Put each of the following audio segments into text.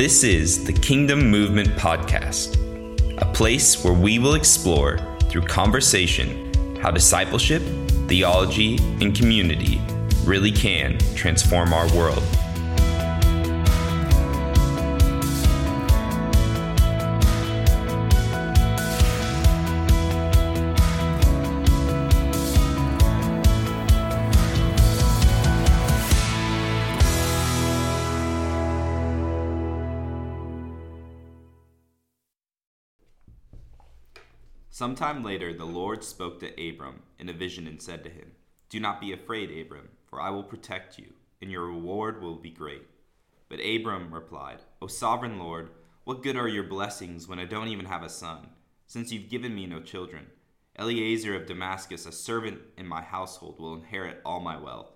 This is the Kingdom Movement Podcast, a place where we will explore through conversation how discipleship, theology, and community really can transform our world. Sometime later, the Lord spoke to Abram in a vision and said to him, Do not be afraid, Abram, for I will protect you, and your reward will be great. But Abram replied, O sovereign Lord, what good are your blessings when I don't even have a son, since you've given me no children? Eliezer of Damascus, a servant in my household, will inherit all my wealth.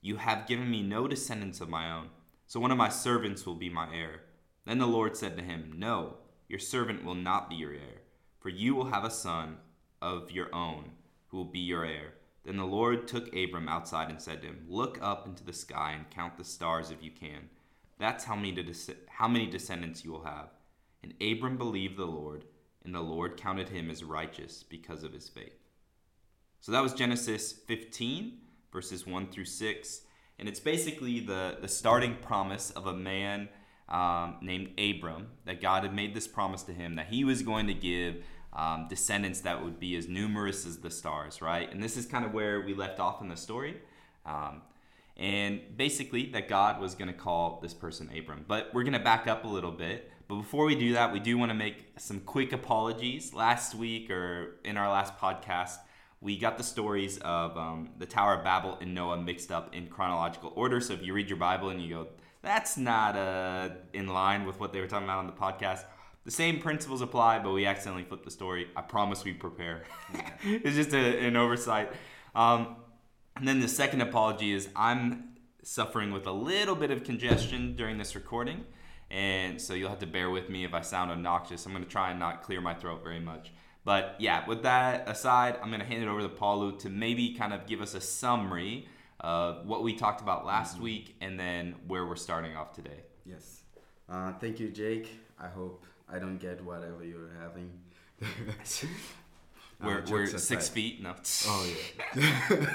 You have given me no descendants of my own, so one of my servants will be my heir. Then the Lord said to him, No, your servant will not be your heir for you will have a son of your own who will be your heir. Then the Lord took Abram outside and said to him, Look up into the sky and count the stars if you can. That's how many, how many descendants you will have. And Abram believed the Lord, and the Lord counted him as righteous because of his faith. So that was Genesis 15, verses 1 through 6. And it's basically the, the starting promise of a man um, named Abram, that God had made this promise to him that he was going to give um, descendants that would be as numerous as the stars, right? And this is kind of where we left off in the story. Um, and basically, that God was going to call this person Abram. But we're going to back up a little bit. But before we do that, we do want to make some quick apologies. Last week, or in our last podcast, we got the stories of um, the Tower of Babel and Noah mixed up in chronological order. So if you read your Bible and you go, that's not uh, in line with what they were talking about on the podcast. The same principles apply, but we accidentally flipped the story. I promise we prepare. it's just a, an oversight. Um, and then the second apology is I'm suffering with a little bit of congestion during this recording. And so you'll have to bear with me if I sound obnoxious. I'm going to try and not clear my throat very much. But yeah, with that aside, I'm going to hand it over to Paulo to maybe kind of give us a summary uh, what we talked about last mm-hmm. week, and then where we're starting off today. Yes. Uh, thank you, Jake. I hope I don't get whatever you're having. we're uh, we're six feet. No. Oh yeah.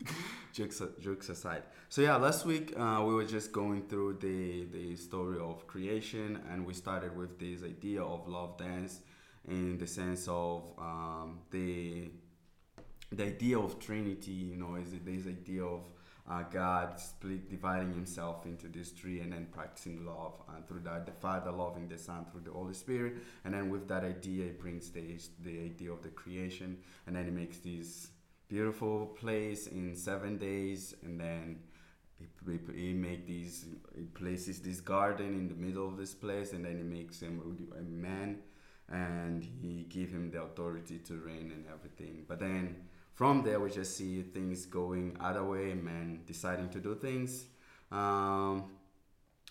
jokes, jokes aside. So yeah, last week uh, we were just going through the the story of creation, and we started with this idea of love dance, in the sense of um, the the idea of Trinity, you know, is this idea of uh, God split, dividing Himself into these three, and then practicing love, and through that, the Father loving the Son through the Holy Spirit, and then with that idea, it brings the the idea of the creation, and then it makes this beautiful place in seven days, and then he, make these he places this garden in the middle of this place, and then he makes him a man, and he give him the authority to reign and everything, but then from there we just see things going other way man deciding to do things um,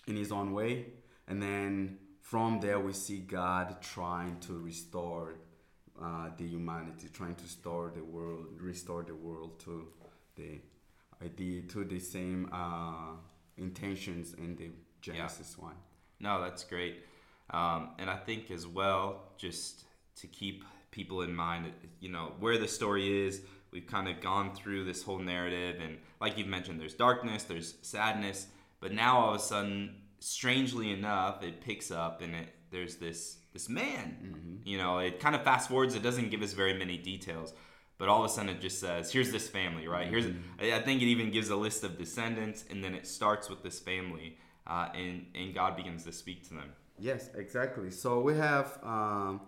in his own way. And then from there we see god trying to restore uh, the humanity trying to restore the world restore the world to the idea to the same uh, intentions in the genesis yeah. one no that's great. Um, and i think as well just to keep people in mind you know where the story is. We've kind of gone through this whole narrative and like you've mentioned there's darkness there's sadness but now all of a sudden strangely enough it picks up and it there's this this man. Mm-hmm. you know it kind of fast forwards it doesn't give us very many details but all of a sudden it just says here's this family right? Here's mm-hmm. i think it even gives a list of descendants and then it starts with this family uh, and and god begins to speak to them. Yes exactly. So we have um,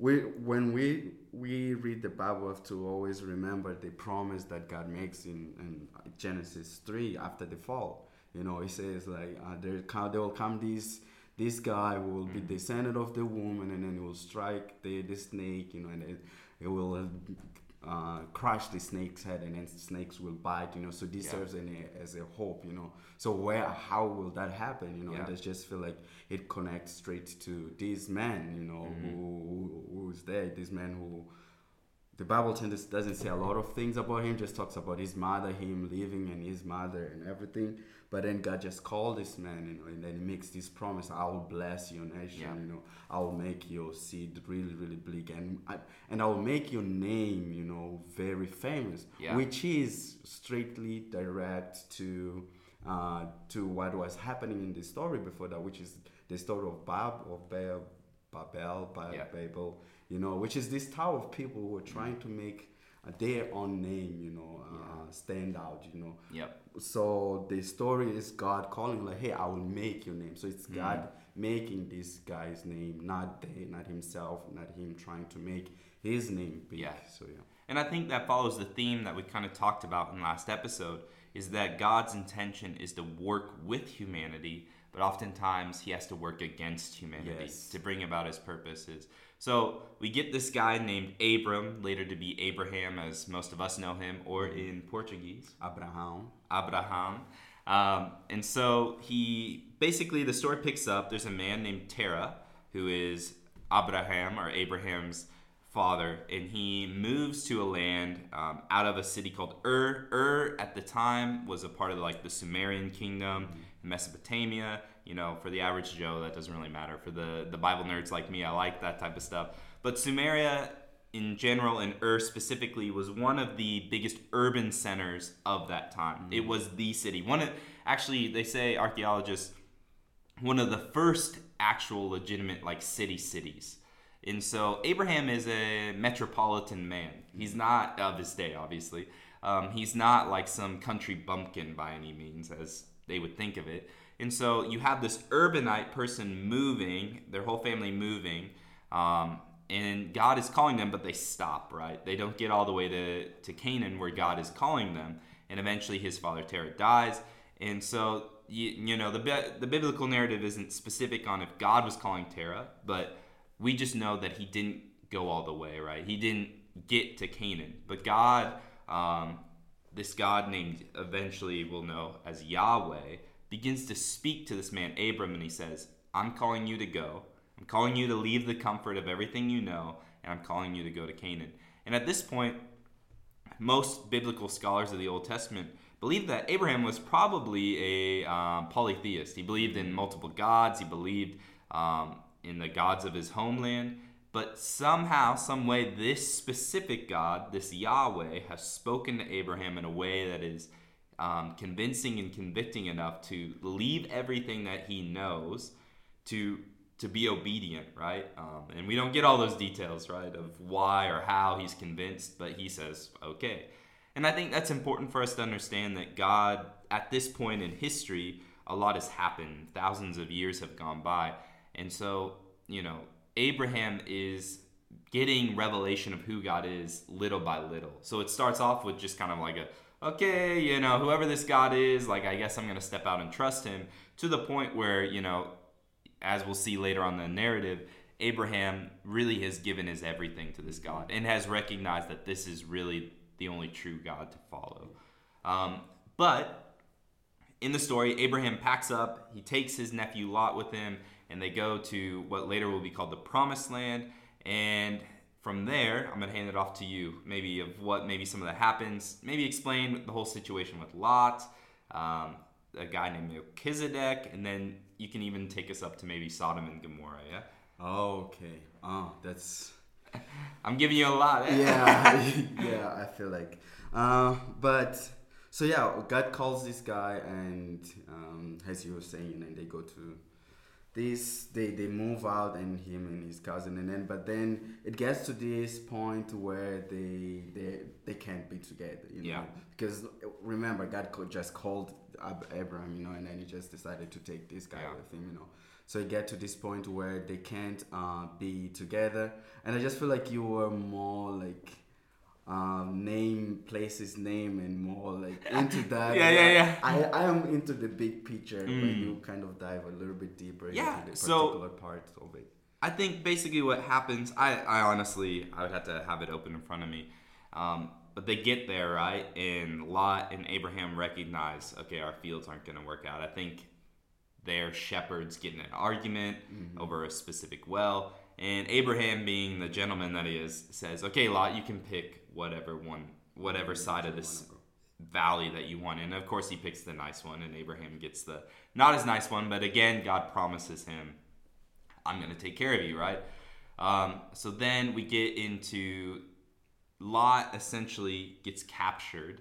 we when we we read the Bible, we have to always remember the promise that God makes in, in Genesis three after the fall. You know, He says like uh, there there will come this this guy who will be mm. descended of the woman, and then he will strike the the snake. You know, and it, it will uh, crush the snake's head and then snakes will bite you know so this yeah. serves an, as a hope you know so where how will that happen you know yeah. i just feel like it connects straight to this man you know mm-hmm. who, who, who's there this man who the Bible doesn't say a lot of things about him. Just talks about his mother, him living, and his mother and everything. But then God just called this man, you know, and then He makes this promise: "I will bless your nation. Yeah. You know, I will make your seed really, really big, and I, and I will make your name, you know, very famous." Yeah. Which is strictly direct to uh, to what was happening in the story before that, which is the story of Bab of Babel, Babel, Ba- Yeah. Babel, you know, which is this tower of people who are trying to make their own name, you know, uh, stand out, you know. Yep. So the story is God calling, like, "Hey, I will make your name." So it's Mm. God making this guy's name, not they, not himself, not him trying to make his name big. Yeah. So yeah. And I think that follows the theme that we kind of talked about in last episode is that God's intention is to work with humanity, but oftentimes he has to work against humanity Yes. to bring about his purposes. So we get this guy named Abram, later to be Abraham, as most of us know him, or in Portuguese, Abraham. Abraham. Um, and so he basically the story picks up. There's a man named Terah who is Abraham or Abraham's father, and he moves to a land um, out of a city called Ur. Ur at the time was a part of like the Sumerian kingdom, Mesopotamia. You know, for the average Joe, that doesn't really matter. For the the Bible nerds like me, I like that type of stuff. But Sumeria in general and Ur specifically was one of the biggest urban centers of that time. It was the city. One of actually they say archaeologists one of the first actual legitimate like city cities. And so Abraham is a metropolitan man. He's not of his day, obviously. Um, he's not like some country bumpkin by any means, as they would think of it. And so you have this urbanite person moving, their whole family moving, um, and God is calling them, but they stop, right? They don't get all the way to, to Canaan where God is calling them. And eventually his father Terah dies. And so, you, you know, the, the biblical narrative isn't specific on if God was calling Terah, but we just know that he didn't go all the way, right? He didn't get to Canaan. But God, um, this God named eventually we'll know as Yahweh, begins to speak to this man, Abram, and he says, I'm calling you to go. I'm calling you to leave the comfort of everything you know, and I'm calling you to go to Canaan. And at this point, most biblical scholars of the Old Testament believe that Abraham was probably a um, polytheist. He believed in multiple gods. He believed um, in the gods of his homeland. But somehow, some way, this specific God, this Yahweh, has spoken to Abraham in a way that is um, convincing and convicting enough to leave everything that he knows to to be obedient, right? Um, and we don't get all those details, right, of why or how he's convinced, but he says, okay. And I think that's important for us to understand that God, at this point in history, a lot has happened. Thousands of years have gone by. And so, you know, Abraham is getting revelation of who God is little by little. So it starts off with just kind of like a, okay, you know, whoever this God is, like, I guess I'm going to step out and trust him to the point where, you know, as we'll see later on the narrative, Abraham really has given his everything to this God and has recognized that this is really the only true God to follow. Um, but in the story, Abraham packs up, he takes his nephew Lot with him, and they go to what later will be called the Promised Land. And from there, I'm going to hand it off to you, maybe of what maybe some of that happens, maybe explain the whole situation with Lot, um, a guy named Melchizedek, and then you can even take us up to maybe Sodom and Gomorrah, yeah? Oh, Okay. Oh, that's I'm giving you a lot. eh? yeah, yeah. I feel like, uh, but so yeah, God calls this guy, and um, as you were saying, and they go to this. They they move out, and him and his cousin, and then but then it gets to this point where they they they can't be together, you know, Yeah. because remember God just called Ab- Abraham, you know, and then he just decided to take this guy Yeah. with him, you know. So you get to this point where they can't uh, be together, and I just feel like you were more like um, name places name and more like into that. Yeah, yeah, yeah. I, I am into the big picture, but Mm. you kind of dive a little bit deeper Yeah, into the so- particular parts of it. I think basically what happens, I, I honestly, I would have to have it open in front of me. Um, but they get there, right? And Lot and Abraham recognize, okay, our fields aren't going to work out. I think their shepherds get in an argument over a specific well. And Abraham, being the gentleman that he is, says, "Okay, Lot, you can pick whatever one, whatever side of this valley that you want." And of course, he picks the nice one, and Abraham gets the not as nice one. But again, God promises him, "I'm going to take care of you." Right. Um, so then we get into Lot essentially gets captured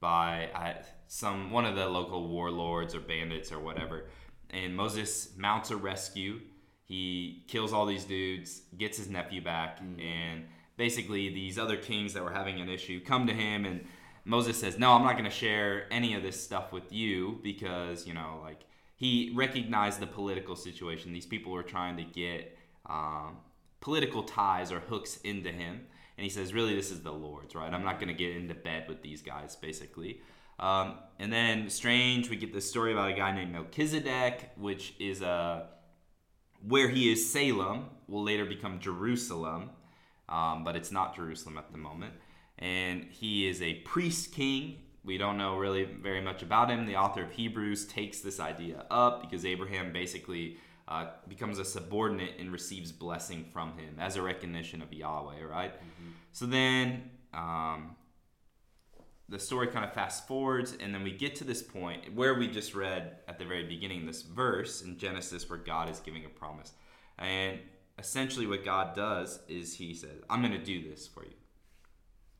by uh, some one of the local warlords or bandits or whatever, and Moses mounts a rescue. He kills all these dudes, gets his nephew back, mm. and basically these other kings that were having an issue come to him and Moses says, "No, I'm not going to share any of this stuff with you because you know, like he recognized the political situation. These people were trying to get um, political ties or hooks into him, and he says, "Really, this is the Lord's, right? I'm not going to get into bed with these guys, basically." Um, and then strange, we get this story about a guy named Melchizedek, which is a uh, where he is Salem will later become Jerusalem, um, but it's not Jerusalem at the moment. And he is a priest king. We don't know really very much about him. The author of Hebrews takes this idea up because Abraham basically uh, becomes a subordinate and receives blessing from him as a recognition of Yahweh, right? Mm-hmm. So then um, the story kind of fast forwards, and then we get to this point where we just read at the very beginning this verse in Genesis where God is giving a promise. And essentially, what God does is He says, I'm going to do this for you.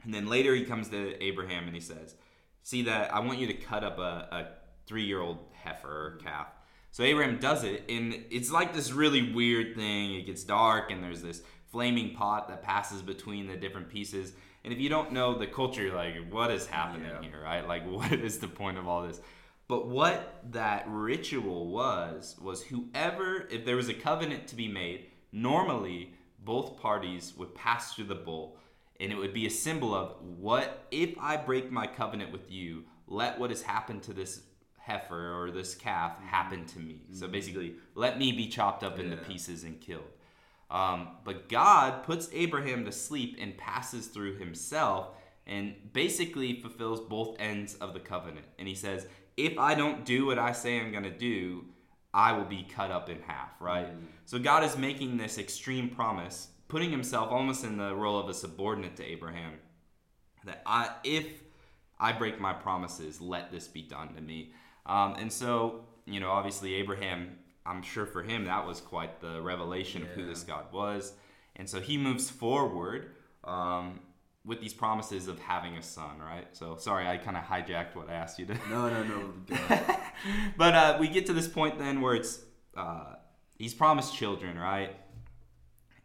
And then later, He comes to Abraham and He says, See that I want you to cut up a, a three year old heifer or calf. So Abraham does it, and it's like this really weird thing. It gets dark, and there's this flaming pot that passes between the different pieces and if you don't know the culture, you're like, what is happening yeah. here, right? Like, what is the point of all this? But what that ritual was, was whoever, if there was a covenant to be made, normally both parties would pass through the bull and it would be a symbol of what if I break my covenant with you, let what has happened to this heifer or this calf mm-hmm. happen to me. Mm-hmm. So basically, let me be chopped up yeah. into pieces and killed. Um, but God puts Abraham to sleep and passes through himself and basically fulfills both ends of the covenant. And he says, If I don't do what I say I'm going to do, I will be cut up in half, right? Mm. So God is making this extreme promise, putting himself almost in the role of a subordinate to Abraham, that I, if I break my promises, let this be done to me. Um, and so, you know, obviously Abraham I'm sure for him that was quite the revelation yeah. of who this God was. And so he moves forward um, with these promises of having a son, right? So sorry, I kind of hijacked what I asked you to. No, no, no. but uh, we get to this point then where it's uh, he's promised children, right?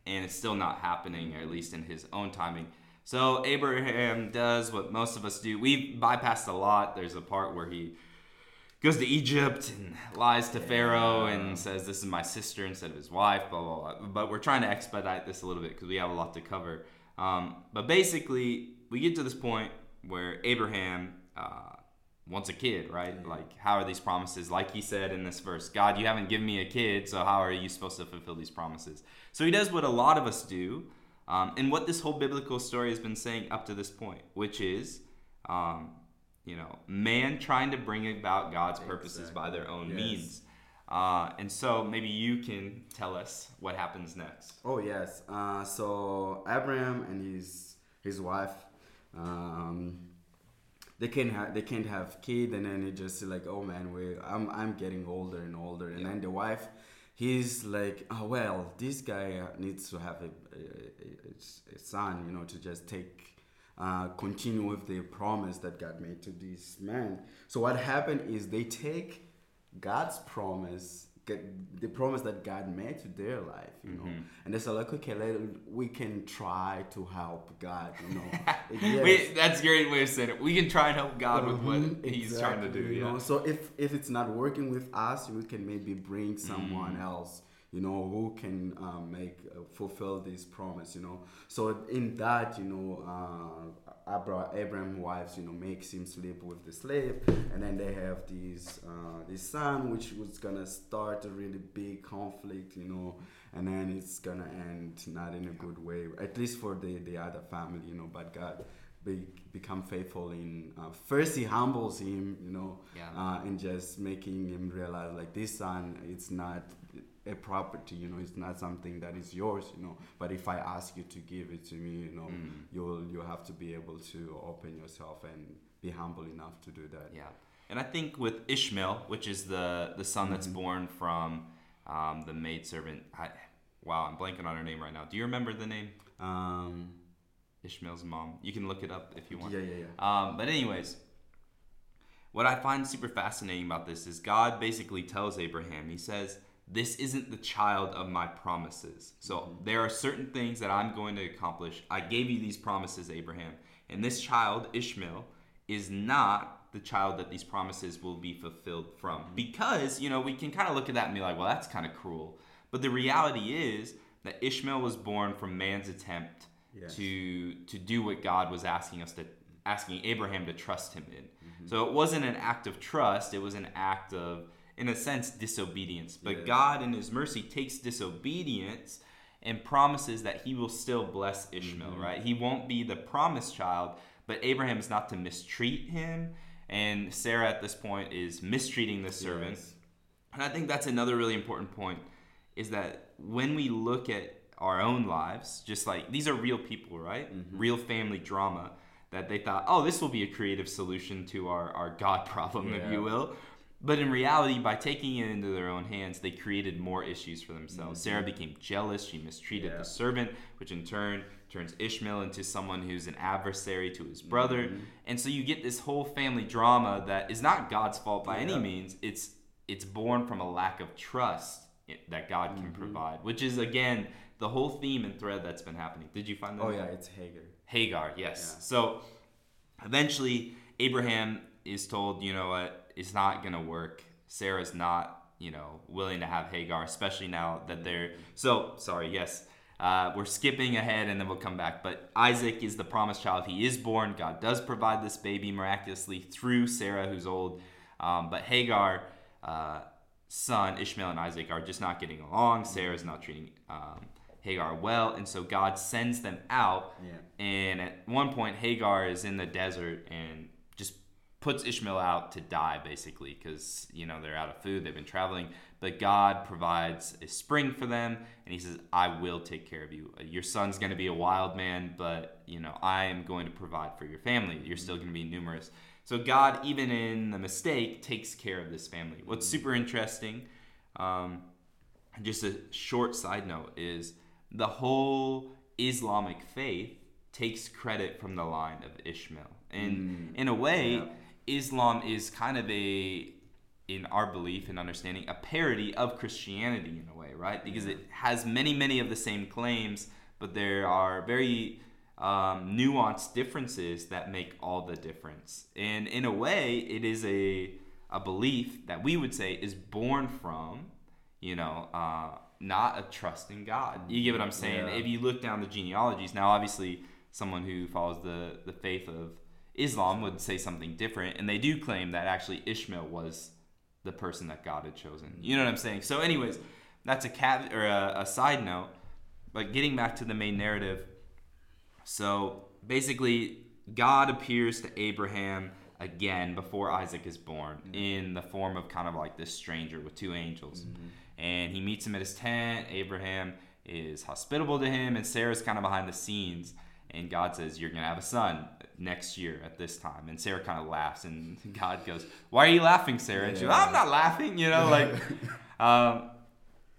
And it's still not happening, or at least in his own timing. So Abraham does what most of us do. We bypassed a lot. There's a part where he goes to Egypt and lies to yeah. Pharaoh and says, This is my sister instead of his wife, blah, blah, blah. But we're trying to expedite this a little bit because we have a lot to cover. Um, but basically, we get to this point where Abraham uh, wants a kid, right? Yeah. Like, how are these promises? Like he said in this verse, God, you haven't given me a kid, so how are you supposed to fulfill these promises? So he does what a lot of us do, um, and what this whole biblical story has been saying up to this point, which is um, you know, man trying to bring about God's purposes exactly. by their own yes. means. Uh, and so maybe you can tell us what happens next. Oh yes. Uh, so Abraham and his his wife, um, they can't have they can't have kid, and then it just like, oh man, we I'm I'm getting older and older, and yeah. then the wife, he's like, oh well, this guy needs to have a, a, a, a son, you know, to just take uh, continue with the promise that God made to this man. So what happened is they take God's promise, the promise that God made to their life, you know, mm-hmm. and they say like, okay, let, we can try to help God, you know. Wait, that's a great way of saying it. We can try and help God with what mm-hmm. He's exactly, trying to do. Yeah. Know? So if if it's not working with us, we can maybe bring someone mm-hmm. else you know who can um, make uh, fulfill this promise you know so in that you know uh, Abra- Abraham wives you know makes him sleep with the slave and then they have this uh, this son which was gonna start a really big conflict you know and then it's gonna end not in a good way at least for the the other family you know but God be, become faithful in uh, first he humbles him you know yeah. uh, and just making him realize like this son it's not a property. You know, it's not something that is yours. You know, but if I ask you to give it to me, you know, Mm. you'll you'll have to be able to open yourself and be humble enough to do that. Yeah, and I think with Ishmael, which is the the son that's Mm-hmm. born from um, the maidservant. I, wow, I'm blanking on her name right now. Do you remember the name? Um. Ishmael's mom. You can look it up if you want. Yeah, yeah, yeah. Um, but anyways, what I find super fascinating about this is God basically tells Abraham, He says, "This isn't the child of my promises. So mm-hmm. there are certain things that I'm going to accomplish. I gave you these promises, Abraham, and this child, Ishmael, is not the child that these promises will be fulfilled from. Mm-hmm. Because you know we can kind of look at that and be like, well, that's kind of cruel. But the reality is that Ishmael was born from man's attempt Yes. to to do what God was asking us to asking Abraham to trust him in. Mm-hmm. So it wasn't an act of trust, it was an act of in a sense disobedience. But Yes. God in his mercy takes disobedience and promises that he will still bless Ishmael, mm-hmm. right? He won't be the promised child, but Abraham is not to mistreat him and Sarah at this point is mistreating the servant. Yes. And I think that's another really important point is that when we look at our own lives, just like these are real people, right? Mm-hmm. Real family drama that they thought, oh, this will be a creative solution to our, our God problem, if you will. But in reality, by taking it into their own hands, they created more issues for themselves. Sarah became jealous. She mistreated Yeah. the servant, which in turn turns Ishmael into someone who's an adversary to his brother. And so you get this whole family drama that is not God's fault by any means. It's it's born from a lack of trust that God Mm-hmm. can provide, which is again the whole theme and thread that's been happening. Did you find that? Oh yeah, it's Hagar. Hagar, yes. Yeah. So eventually, Abraham is told, you know what, it's not to work. Sarah's not, you know, willing to have Hagar, especially now that they're. So, sorry, yes. Uh, we're skipping ahead and then we'll come back. But Isaac is the promised child. He is born. God does provide this baby miraculously through Sarah, who's old. Um, but Hagar, uh, son, Ishmael and Isaac, are just not getting along. Sarah's not treating um, Hagar well. And so God sends them out. Yeah. And at one point, Hagar is in the desert and puts Ishmael out to die, basically, because, you know, they're out of food, they've been traveling. But God provides a spring for them, and He says, I will take care of you. Your son's going to be a wild man, but, you know, I am going to provide for your family. You're still going to be numerous. So God, even in the mistake, takes care of this family. What's super interesting, um, just a short side note, is the whole Islamic faith takes credit from the line of Ishmael. And in a way, Yeah. Islam is kind of a, in our belief and understanding, a parody of Christianity in a way, right? Because it has many, many of the same claims, but there are very um, nuanced differences that make all the difference. And in a way, it is a, a belief that we would say is born from, you know, uh, not a trust in God. You get what I'm saying? Yeah. If you look down the genealogies, now obviously someone who follows the, the faith of Islam would say something different, and they do claim that actually Ishmael was the person that God had chosen. You know what I'm saying? So, anyways, that's a cat or a, a side note. But getting back to the main narrative, so basically, God appears to Abraham again before Isaac is born mm-hmm. in the form of kind of like this stranger with two angels. Mm-hmm. And he meets him at his tent. Abraham is hospitable to him, and Sarah's kind of behind the scenes. And God says, You're going to have a son next year at this time. And Sarah kind of laughs, and God goes, Why are you laughing, Sarah? And she goes, I'm not laughing, you know, like. um,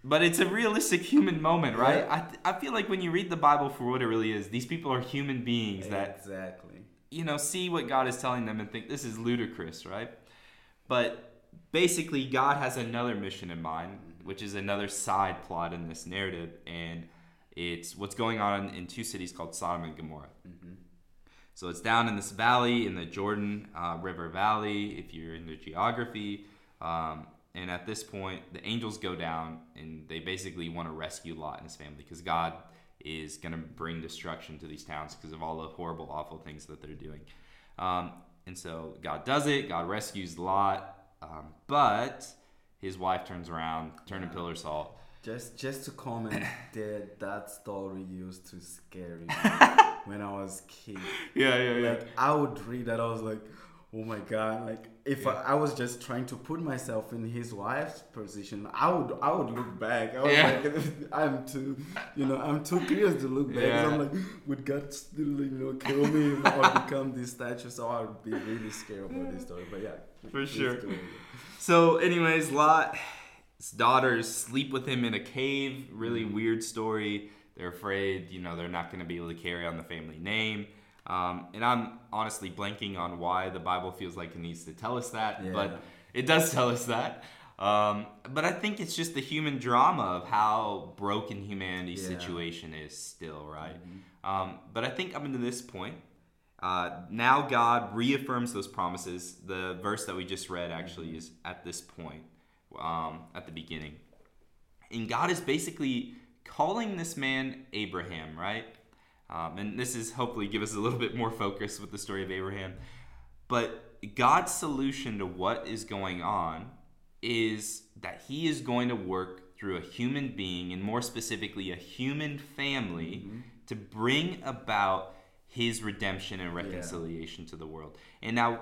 but it's a realistic human moment, right? Yeah. I, I feel like when you read the Bible for what it really is, these people are human beings that, exactly. you know, see what God is telling them and think this is ludicrous, right? But basically, God has another mission in mind, which is another side plot in this narrative, and it's what's going on in two cities called Sodom and Gomorrah. So it's down in this valley in the Jordan uh, River Valley, if you're into geography. Um, and at this point, the angels go down and they basically want to rescue Lot and his family because God is going to bring destruction to these towns because of all the horrible, awful things that they're doing. Um, and so God does it. God rescues Lot, um, but his wife turns around, turned a pillar salt. Just just to comment that that story used to scare me when I was kid. Yeah, yeah, Like I would read that, I was like, oh my god like if Yeah. I, I was just trying to put myself in his wife's position i would i would look back i was Yeah. like i'm too you know i'm too curious to look back. Yeah. i'm like would god still you know kill me or become this statue so i would be really scared about this story but yeah For sure. So, anyways, Lot, daughters sleep with him in a cave. Really weird story. They're afraid, you know, they're not going to be able to carry on the family name. Um, and I'm honestly blanking on why the Bible feels like it needs to tell us that, Yeah. but it does tell us that. Um, but I think it's just the human drama of how broken humanity's Yeah. situation is still, right? Um, but I think up until this point, uh, now God reaffirms those promises. The verse that we just read actually is at this point, um, at the beginning. And God is basically calling this man Abraham, right? Um, and this is hopefully give us a little bit more focus with the story of Abraham. But God's solution to what is going on is that He is going to work through a human being, and more specifically, a human family, to bring about His redemption and reconciliation to the world. And now,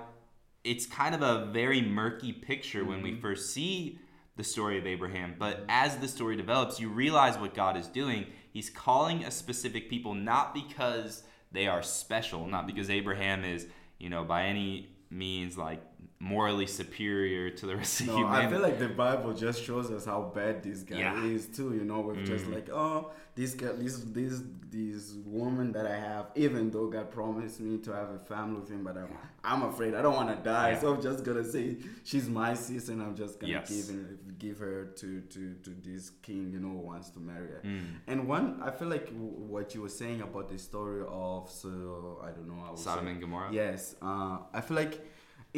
it's kind of a very murky picture when we mm-hmm. first see the story of Abraham, but as the story develops, you realize what God is doing. He's calling a specific people not because they are special, not because Abraham is, you know, by any means like morally superior to the rest of No, humanity. I feel like the Bible just shows us how bad this guy Yeah. is too. You know, with just Mm. like, oh, this guy, this this this woman that I have, even though God promised me to have a family with him, but I'm I'm afraid I don't want to die, Yeah. so I'm just gonna say she's my sister, and I'm just gonna Yes. give her, give her to to to this king, you know, who wants to marry her. Mm. And one, I feel like w- what you were saying about the story of so I don't know, I Sodom say- and Gomorrah. Yes, uh, I feel like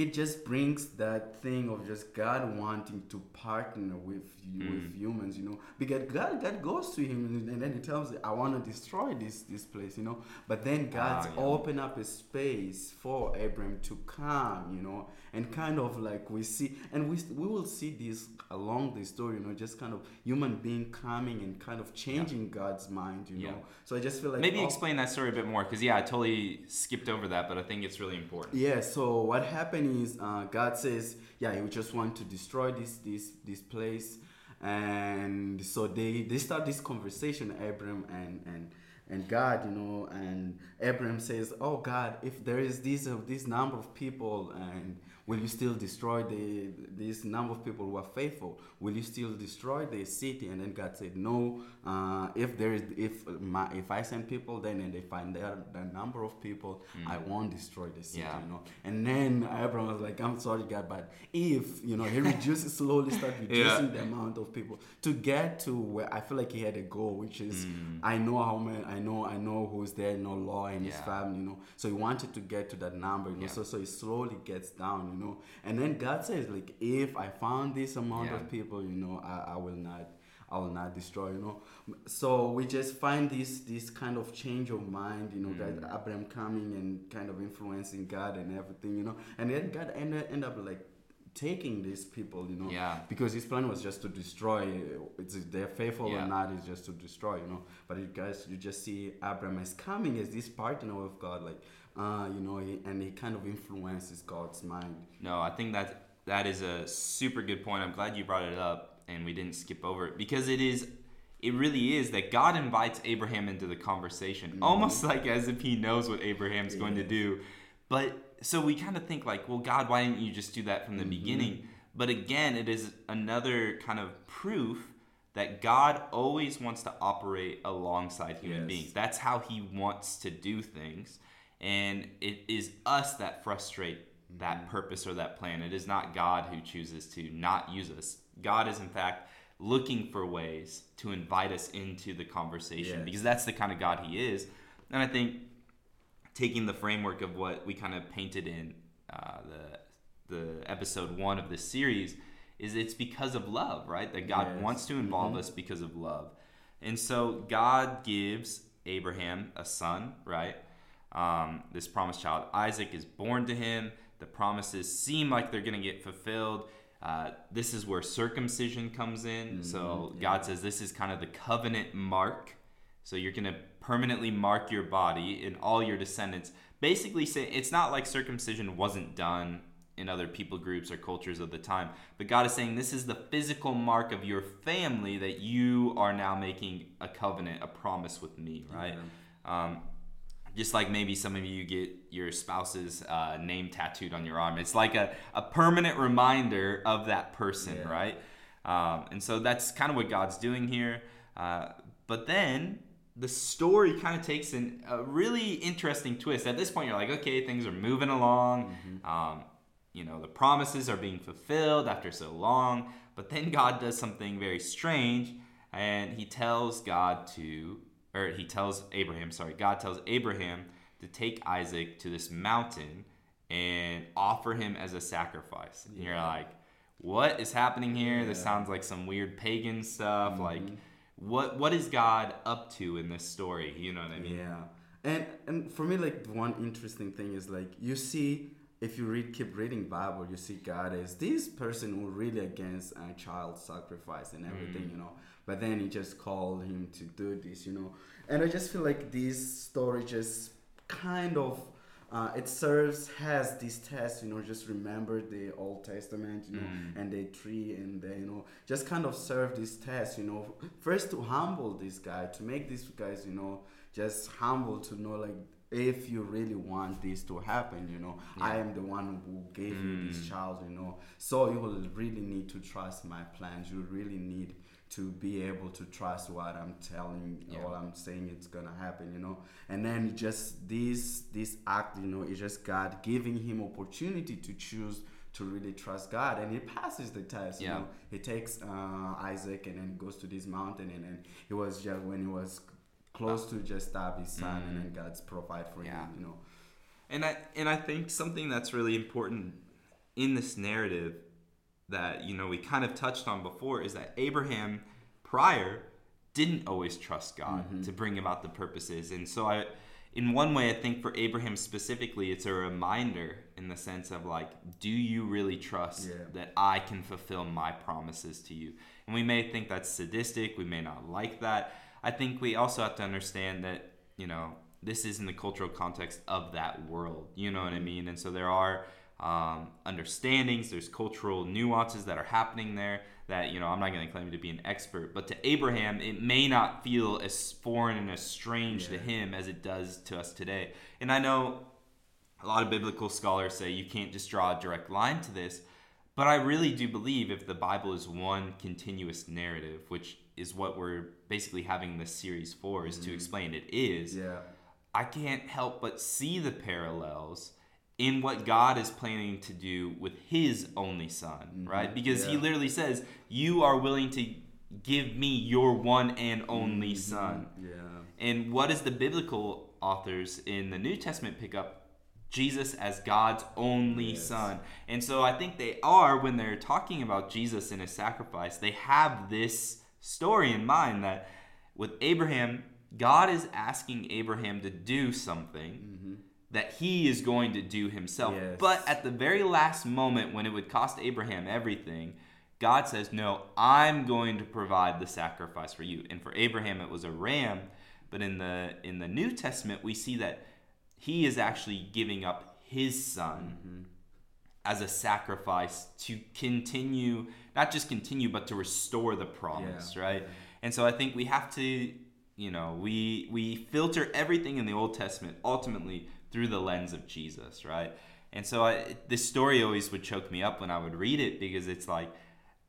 it just brings that thing of just God wanting to partner with you, Mm. with humans, you know, because God, God goes to him and then he tells him, "I want to destroy this this place," you know. But then God Ah, yeah. open up a space for Abraham to come, you know, and kind of like we see, and we we will see this along the story, you know, just kind of human being coming and kind of changing God's mind, you Yeah. know. So I just feel like Maybe oh, explain that story a bit more, because yeah, I totally skipped over that, but I think it's really important. Yeah. So what happened is uh, God says, yeah, He just want to destroy this this this place, and so they they start this conversation, Abram and and and God, you know, and Abram says, oh God, if there is this uh, this number of people and will you still destroy the this number of people who are faithful will you still destroy the city and then god said no uh, if there is if my if i send people then and they find there the number of people i won't destroy the city Yeah. you know and then abraham was like i'm sorry god but if you know he reduces slowly start reducing Yeah. the amount of people to get to where i feel like he had a goal which is Mm. i know how many i know i know who's there no law in his family you know so he wanted to get to that number you know Yeah. so so it slowly gets down you know and then god says like if i found this amount Yeah. of people you know I, I will not I will not destroy, you know. So we just find this this kind of change of mind, you know, Mm. that Abraham coming and kind of influencing God and everything, you know. And then God ended end up like taking these people, you know, Yeah. because his plan was just to destroy. It's they're faithful Yeah. or not, is just to destroy, you know. But you guys, you just see Abraham as coming as this partner with God, like, uh, you know, and he kind of influences God's mind. No, I think that that is a super good point. I'm glad you brought it up and we didn't skip over it because it is it really is that God invites Abraham into the conversation almost like as if he knows what Abraham's going to do. But so we kind of think like, well God, why didn't you just do that from the beginning? But again, it is another kind of proof that God always wants to operate alongside human Yes. beings. That's how he wants to do things. And it is us that frustrate that purpose or that plan. It is not God who chooses to not use us. God is, in fact, looking for ways to invite us into the conversation Yes. because that's the kind of God He is. And I think taking the framework of what we kind of painted in uh, the the episode one of this series is it's because of love, right? That God Yes. wants to involve Mhm. us because of love. And so God gives Abraham a son, right? Um, this promised child, Isaac, is born to him. The promises seem like they're going to get fulfilled. Uh, this is where circumcision comes in. so Mhm, God says this is kind of the covenant mark. So you're going to permanently mark your body and all your descendants basically saying it's not like circumcision wasn't done in other people groups or cultures of the time. But God is saying this is the physical mark of your family that you are now making a covenant, a promise with me, right? Yeah. Um, just like maybe some of you get your spouse's uh, name tattooed on your arm. It's like a, a permanent reminder of that person, yeah. right? Um, and so that's kind of what God's doing here. Uh, but then the story kind of takes an, a really interesting twist. At this point, you're like, okay, things are moving along. Mm-hmm. Um, you know, the promises are being fulfilled after so long. But then God does something very strange and he tells God to, or he tells Abraham, sorry, God tells Abraham to take Isaac to this mountain and offer him as a sacrifice. And you're like, what is happening here? Yeah. This sounds like some weird pagan stuff. Mm-hmm. Like, what what is God up to in this story? You know what I mean? Yeah. And and for me, like one interesting thing is like you see if you read keep reading bible you see god as this person who really against uh, child sacrifice and everything mm. you know but then he just called him to do this you know and i just feel like this story just kind of uh, it serves has this test you know just remember the old testament you know mm. and the tree and the, you know just kind of serve this test you know first to humble this guy to make these guys you know just humble to know like if you really want this to happen you know yeah. i am the one who gave mm. you this mm. child you know so you will really need to trust my plans you really need to be able to trust what i'm telling yeah. what i'm saying it's gonna happen you know and then just this this act you know is just god giving him opportunity to choose to really trust God, and he passes the test. Yeah. You know, he takes uh, Isaac, and then goes to this mountain, and then he was just when he was close to just stab his son mm. and then God's provide for yeah. him, you know. And I and I think something that's really important in this narrative that you know we kind of touched on before is that Abraham prior didn't always trust God mm-hmm. to bring about the purposes. And so I in one way I think for Abraham specifically it's a reminder in the sense of like do you really trust yeah. that I can fulfill my promises to you? And we may think that's sadistic, we may not like that, I think we also have to understand that, you know, this is in the cultural context of that world. You know what I mm-hmm. mean? And so there are um, understandings, there's cultural nuances that are happening there that, you know, I'm not going to claim to be an expert, but to Abraham, it may not feel as foreign and as strange yeah. to him as it does to us today. And I know a lot of biblical scholars say you can't just draw a direct line to this, but I really do believe if the Bible is one continuous narrative, which is what we're basically having this series for is mm-hmm. to explain it is yeah i can't help but see the parallels in what god is planning to do with his only son mm-hmm. right because yeah. he literally says you are willing to give me your one and only mm-hmm. son yeah and what does the biblical authors in the new testament pick up Jesus as God's only yes. son. And so I think they are, when they're talking about Jesus and his sacrifice, they have this story in mind that with Abraham, God is asking Abraham to do something mm-hmm. That he is going to do himself. Yes. But at the very last moment, when it would cost Abraham everything, God says, No, I'm going to provide the sacrifice for you. And for Abraham, it was a ram. But in the in the New Testament, we see that he is actually giving up his son mm-hmm. as a sacrifice to continue not just continue but to restore the promise yeah. right and so i think we have to you know we we filter everything in the old testament ultimately through the lens of jesus right and so I, this story always would choke me up when i would read it because it's like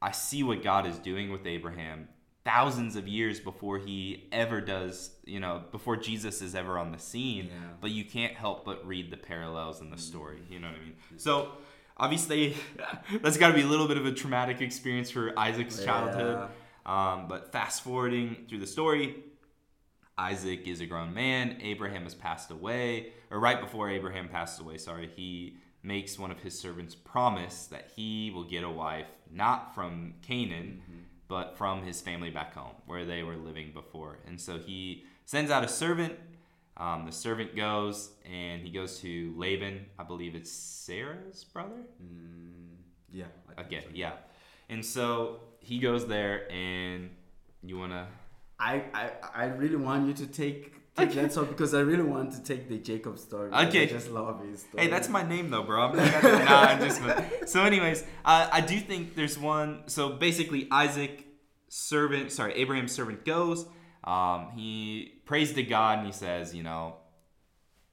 i see what god is doing with abraham thousands of years before he ever does you know before jesus is ever on the scene yeah. but you can't help but read the parallels in the story you know what i mean so obviously that's got to be a little bit of a traumatic experience for Isaac's childhood. Yeah. Um, but fast forwarding through the story, Isaac is a grown man. Abraham has passed away, or right before Abraham passed away, sorry, he makes one of his servants promise that he will get a wife not from Canaan, mm-hmm. but from his family back home where they were living before. And so he sends out a servant um, the servant goes and he goes to Laban. I believe it's Sarah's brother. Mm, yeah. Again, so. yeah. And so he goes there, and you wanna. I, I I really want you to take take that story because I really want to take the Jacob story. Okay. I just love his story. Hey, that's my name though, bro. I'm nah, I'm just. So, anyways, uh, I do think there's one. So basically, Isaac, servant, sorry, Abraham's servant goes. Um, he prays to God and he says, you know,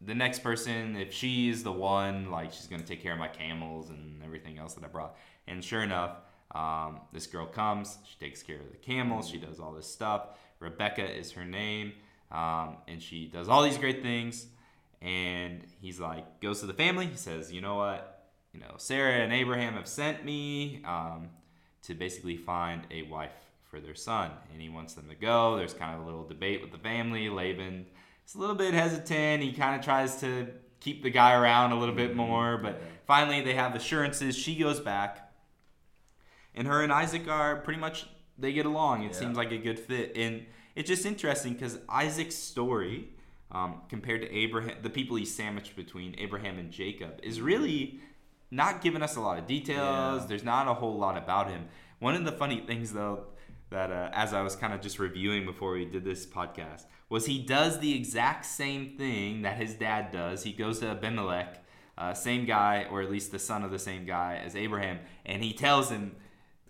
the next person, if she's the one, like she's gonna take care of my camels and everything else that I brought. And sure enough, um, this girl comes. She takes care of the camels. She does all this stuff. Rebecca is her name, um, and she does all these great things. And he's like, goes to the family. He says, you know what? You know, Sarah and Abraham have sent me um, to basically find a wife for their son, and he wants them to go. There's kind of a little debate with the family. Laban is a little bit hesitant. He kind of tries to keep the guy around a little bit more, but finally they have assurances. She goes back, and her and Isaac are pretty much they get along. It Yeah. seems like a good fit, and it's just interesting because Isaac's story. Um, compared to Abraham, the people he's sandwiched between Abraham and Jacob is really not giving us a lot of details. Yeah. There's not a whole lot about him. One of the funny things, though, that uh, as I was kind of just reviewing before we did this podcast, was he does the exact same thing that his dad does. He goes to Abimelech, uh, same guy, or at least the son of the same guy as Abraham, and he tells him,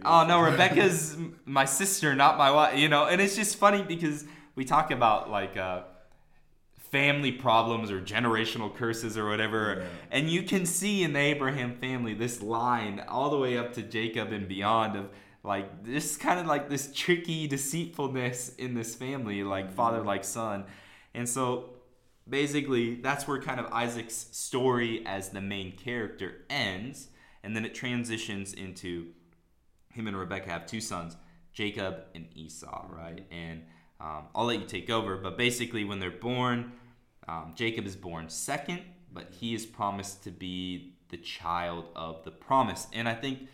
"Oh no, Rebecca's my sister, not my wife." You know, and it's just funny because we talk about like. Uh, family problems or generational curses or whatever. Yeah. And you can see in the Abraham family this line all the way up to Jacob and beyond of like this kind of like this tricky deceitfulness in this family, like father like son. And so basically that's where kind of Isaac's story as the main character ends. And then it transitions into him and Rebecca have two sons, Jacob and Esau, right? And um, I'll let you take over. But basically, when they're born, um, Jacob is born second, but he is promised to be the child of the promise. And I think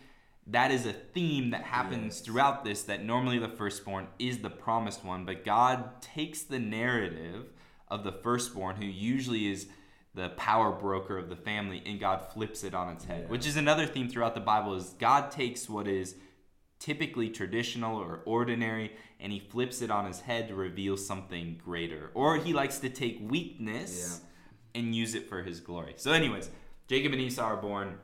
that is a theme that happens Yes. throughout this that normally the firstborn is the promised one, but God takes the narrative of the firstborn, who usually is the power broker of the family, and God flips it on its head, Yeah. which is another theme throughout the Bible is God takes what is typically traditional or ordinary and he flips it on his head to reveal something greater. Or he likes to take weakness and use it for his glory. So, anyways, Jacob and Esau are born.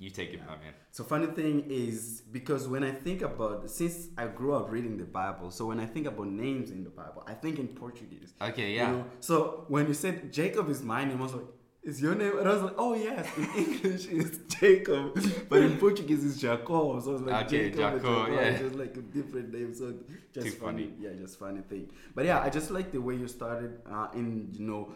You take it, my man. So funny thing is because when I think about since I grew up reading the Bible, so when I think about names in the Bible, I think in Portuguese. Okay, you yeah. know? So when you said Jacob is my name, I was like, "Is your name?" And I was like, "Oh yes." In English, it's Jacob, but in Portuguese, it's Jacob. So I was like, Okay, Jacob, Jacob, Jacob, yeah. just like a different name. So just Too funny. funny. yeah, just funny thing. But yeah, I just like the way you started. Uh, in you know,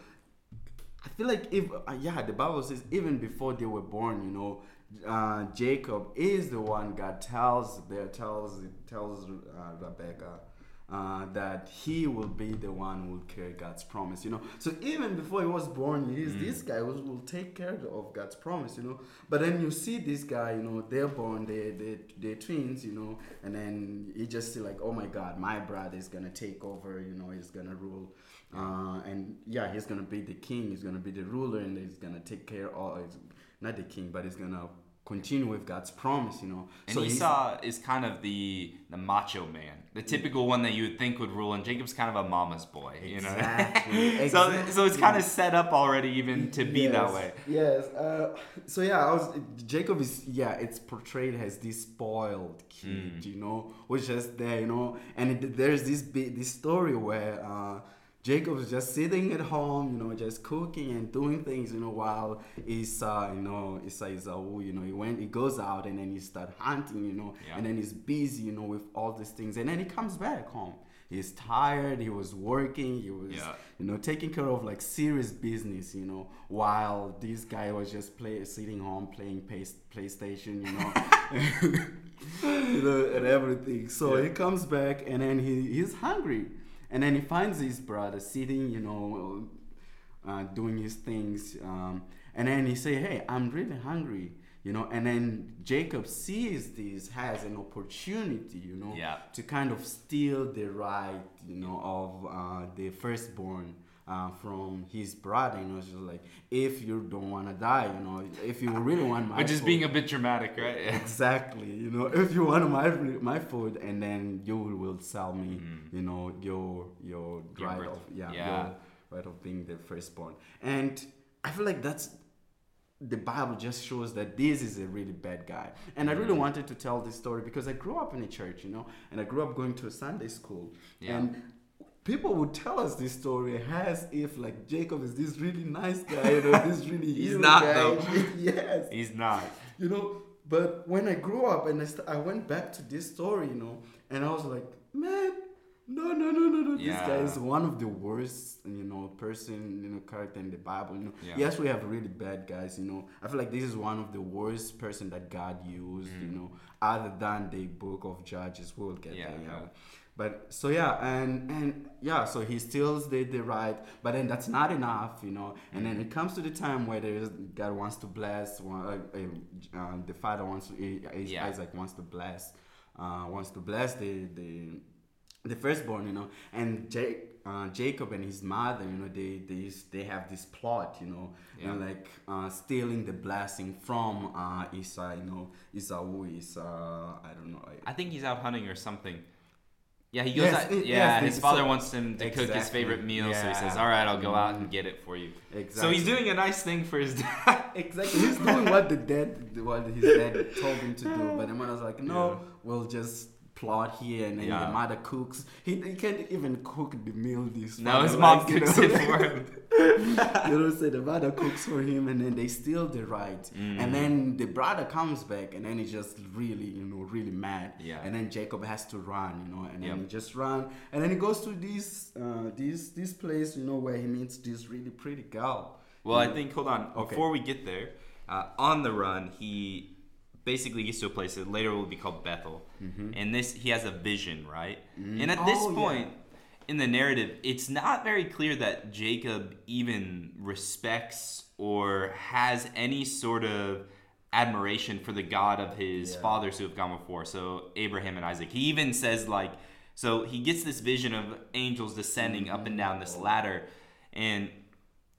I feel like if uh, yeah, the Bible says even before they were born, you know, uh, Jacob is the one God tells there tells tells uh, Rebecca uh, that he will be the one who will carry God's promise. You know, so even before he was born, he's this guy who will take care of God's promise. You know, but then you see this guy, you know, they're born, they they they're twins, you know, and then you just see like, oh my God, my brother is gonna take over. You know, he's gonna rule. Uh, and yeah, he's gonna be the king. He's gonna be the ruler, and he's gonna take care of not the king, but he's gonna continue with God's promise. You know. And he's- Esau is kind of the the macho man, the typical one that you would think would rule, and Jacob's kind of a mama's boy, you know. Exactly, so so it's exactly. kind of set up already even to be that way. Yes. Uh, so yeah, I was Jacob is yeah, it's portrayed as this spoiled kid, Mm. you know, who's just there, you know, and it, there's this big this story where uh, Jacob is just sitting at home, you know, just cooking and doing things, you know, while Esau, uh, you know, Esau is a you know, he went, he goes out and then he start hunting, you know, Yeah. and then he's busy, you know, with all these things, and then he comes back home. He's tired. He was working. He was, Yeah. you know, taking care of like serious business, you know, while this guy was just play sitting home playing pay, PlayStation, you know, you know, and everything. So Yeah. he comes back and then he, he's hungry, and then he finds his brother sitting, you know, uh, doing his things, um, and then he say, "Hey, I'm really hungry." You know, and then Jacob sees this as an opportunity, you know, Yeah. to kind of steal the right, you know, of uh, the firstborn uh, from his brother. You know, it's just like if you don't want to die, you know, if you really want my Which is food- being a bit dramatic, right? exactly, you know, if you want my my food, and then you will sell me, you know, your your Your right of yeah, yeah. your right of being the firstborn and i feel like that's the bible just shows that this is a really bad guy and i really Mm-hmm. wanted to tell this story because i grew up in a church you know and i grew up going to a sunday school Yeah. and people would tell us this story as if like jacob is this really nice guy you know this really He's not, guy. though. yes He's not. you know but when i grew up and I, st- I went back to this story you know and i was like man no no no no no this guy is one of the worst you know person you know character in the bible you know Yeah. yes we have really bad guys you know i feel like this is one of the worst person that god used you Mm. know other than the book of judges we'll get Yeah, there you yeah. know but so yeah and and yeah so he steals the, the right but then that's not enough you know? And then it comes to the time where there's god wants to bless one, uh, uh, uh, the father wants to uh, Yeah. isaac wants to bless uh, wants to bless the the the firstborn you know? And Jake, uh, jacob and his mother you know they they they have this plot you know? You know like uh, stealing the blessing from uh Esau you know? Esau is uh I don't know I think he's out hunting or something. Yeah, he goes. Yes, out, it- yeah, yes, his so- father wants him to cook his favorite meal, so he says, "All right, I'll go out and mm-hmm. get it for you." Exactly. So he's doing a nice thing for his dad. Exactly. He's doing what the dad, what his dad told him to do. But mother's like, no, Yeah. we'll just plot here, and then Yeah. the mother cooks. He, he can't even cook the meal. This no, his mom likes, you cooks know? it for him. you know, so the mother cooks for him, and then they steal the right. Mm. And then the brother comes back, and then he's just really, you know, really mad. Yeah. And then Jacob has to run, you know, and then Yep. he just run, and then he goes to this, uh, this, this place, you know, where he meets this really pretty girl. Well, I think hold on. Okay. Before we get there, uh, on the run, he basically gets to a place that later will be called Bethel, and this he has a vision, right? And at this Mm-hmm. Oh, yeah. point in the narrative, it's not very clear that Jacob even respects or has any sort of admiration for the God of his Yeah. fathers who have gone before. So Abraham and Isaac. He even says like, so he gets this vision of angels descending up and down this ladder, and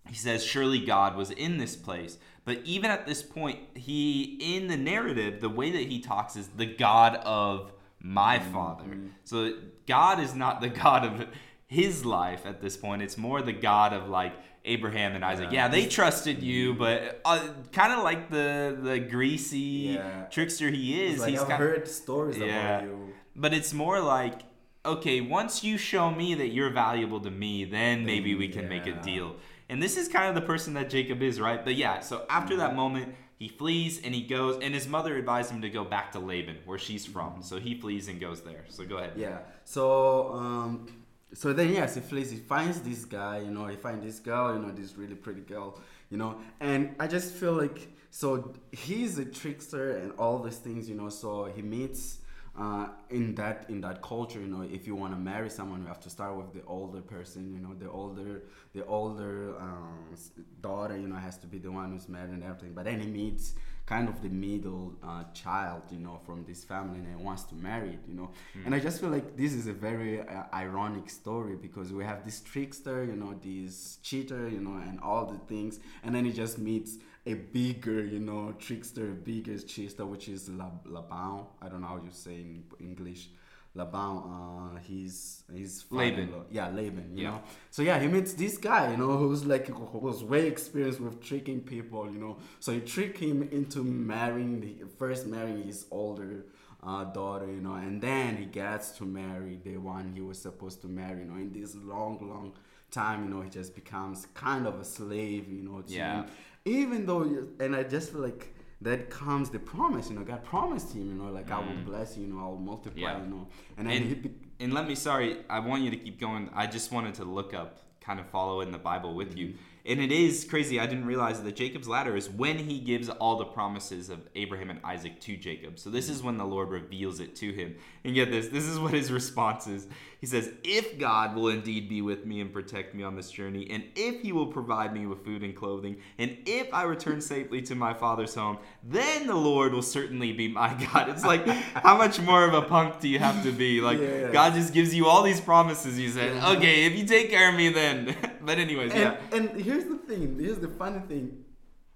he says surely god was in this place but even at this point he in the narrative the way that he talks is the god of my father so god is not the god of his life at this point it's more the god of like abraham and isaac yeah, Yeah. they trusted you but uh, kind of like the the greasy Yeah. trickster he is like he's I've kind heard stories Yeah. about you. but it's more like okay once you show me that you're valuable to me then maybe we can make a deal and this is kind of the person that jacob is right but yeah so after that moment he flees and he goes and his mother advised him to go back to laban where she's from so he flees and goes there so go ahead Yeah. So um, so then yes, he flees. He finds this guy. You know, he finds this girl. You know, this really pretty girl. You know, and I just feel like so he's a trickster and all these things. You know, so he meets. Uh, in that in that culture, you know, if you want to marry someone, you have to start with the older person. You know, the older the older um, daughter, you know, has to be the one who's married and everything. But then he meets kind of the middle uh, child, you know, from this family and he wants to marry it, you know. And I just feel like this is a very uh, ironic story because we have this trickster, you know, this cheater, you know, and all the things. And then he just meets a bigger, you know, trickster, bigger cheater, which is La- Laban. I don't know how you say in English. Laban, uh, he's he's Laban. yeah, Laban, you Yeah. know. So yeah, he meets this guy, you know, who's like who's way experienced with tricking people, you know. So he tricked him into marrying the first marrying his older uh, daughter, you know, and then he gets to marry the one he was supposed to marry, you know. In this long, long time, you know, he just becomes kind of a slave, you know. To Yeah. him. Even though, and I just feel like that comes the promise, you know. God promised him, you know, like I will bless you, you know, I will multiply, Mm. Yeah. you know. And then And- he. Be- and let me sorry i want you to keep going i just wanted to look up kind of follow in the bible with you and it is crazy i didn't realize that jacob's ladder is when he gives all the promises of abraham and isaac to jacob so this is when the lord reveals it to him and get this this is what his response is he says if god will indeed be with me and protect me on this journey and if he will provide me with food and clothing and if i return safely to my father's home then the lord will certainly be my god it's like how much more of a punk do you have to be like Yeah. god just gives you all these promises. You said, Yeah. okay, if you take care of me, then. but anyways, and, yeah, and here's the thing. Here's the funny thing.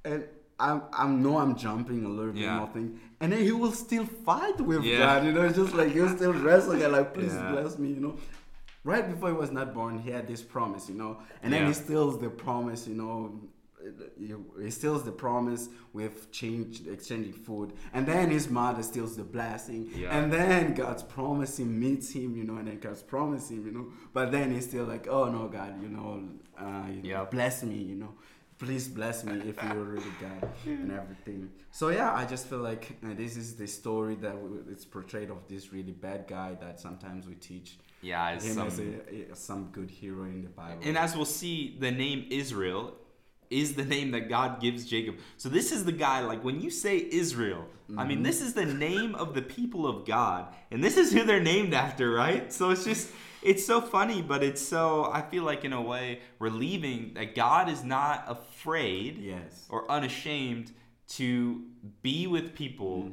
And I I know I'm jumping a little bit Yeah. more thing. And then he will still fight with Yeah. God. You know, it's just like he'll still wrestle God, like please Yeah. bless me. You know. right before he was not born, he had this promise, you know, and then Yeah. he steals the promise, you know. He steals the promise with change exchanging food, and then his mother steals the blessing, Yeah. and then God's promising meets him, you know, and then God's promising, you know, but then he's still like, oh no, God, you know, uh, you know, Yeah. bless me, you know, please bless me if you're really God and everything. So yeah, I just feel like uh, this is the story that w- it's portrayed of this really bad guy that sometimes we teach Yeah, it's him some, as a, some good hero in the Bible. and as we'll see, the name Israel is the name that God gives Jacob. So this is the guy. Like when you say Israel, I Mm-hmm. mean this is the name of the people of God, and this is who they're named after, right? So it's just. It's so funny, but it's so I feel like in a way relieving that God is not afraid yes. or unashamed to be with people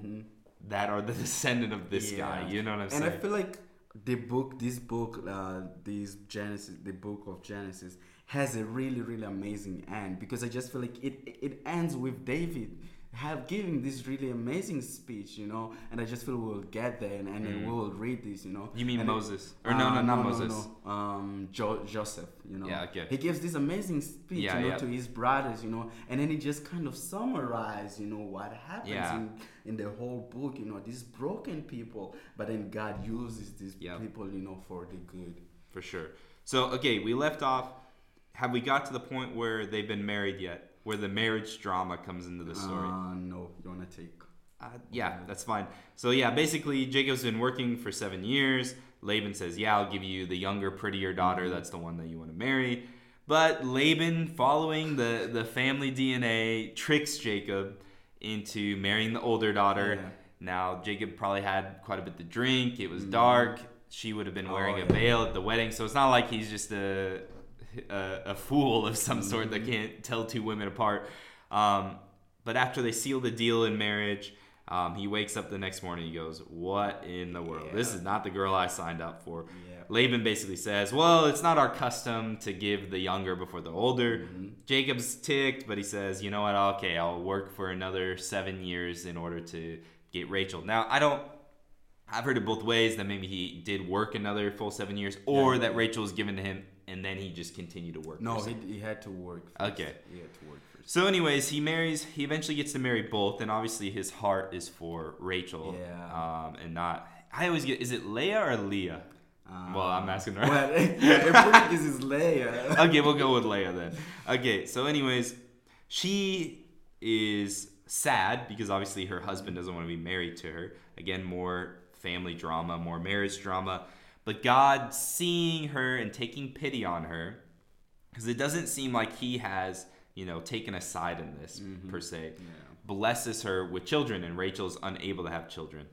that are the descendant of this guy. Mm-hmm. You know what I'm and saying? And I feel like the book, this book, uh, this Genesis, the book of Genesis, has a really, really amazing end because I just feel like it it ends with David have given this really amazing speech, you know, and I just feel we'll get there and, and then we will read this, you know. Mm. You mean And it- Moses? Or no, no, Uh, not Moses. no. Um, jo- Joseph, you know. Yeah, okay. He gives this amazing speech, Yeah, you know, yeah. to his brothers, you know, and then he just kind of summarizes, you know, what happens Yeah. in, in the whole book, you know, these broken people, but then God uses these Yep. people, you know, for the good. For sure. So, okay, we left off. Have we got to the point where they've been married yet? Where the marriage drama comes into the story? Uh, no, you wanna take? Uh, yeah, that's fine. So, yeah, basically, Jacob's been working for seven years. Laban says, Yeah, I'll give you the younger, prettier daughter. That's the one that you want to marry. But Laban, following the, the family DNA, tricks Jacob into marrying the older daughter. Yeah. Now, Jacob probably had quite a bit to drink. It was dark. She would have been wearing Oh, a yeah. veil at the wedding. So, it's not like he's just a, a, a fool of some sort that can't tell two women apart. Um, but after they seal the deal in marriage, um, he wakes up the next morning. He goes, "What in the world? This is not the girl I signed up for." Yeah. Laban basically says, "Well, it's not our custom to give the younger before the older." Mm-hmm. Jacob's ticked, but he says, "You know what? Okay, I'll work for another seven years in order to get Rachel." Now, I don't. I've heard it both ways that maybe he did work another full seven years, or Yeah. that Rachel was given to him and then he just continued to work. No, he, he had to work. First. Okay. He had to work first. So, anyways, he marries. He eventually gets to marry both, and obviously his heart is for Rachel. Yeah. Um, and not. I always get. Is it Leah or Leah? well, I'm asking her. Uh, Well, Portuguese is Leia. okay, we'll go with Leia then. Okay, so anyways, she is sad because obviously her husband doesn't want to be married to her. Again, more family drama, more marriage drama. But God seeing her and taking pity on her, because it doesn't seem like He has, you know, taken a side in this mm-hmm. per se, blesses her with children, and Rachel's unable to have children.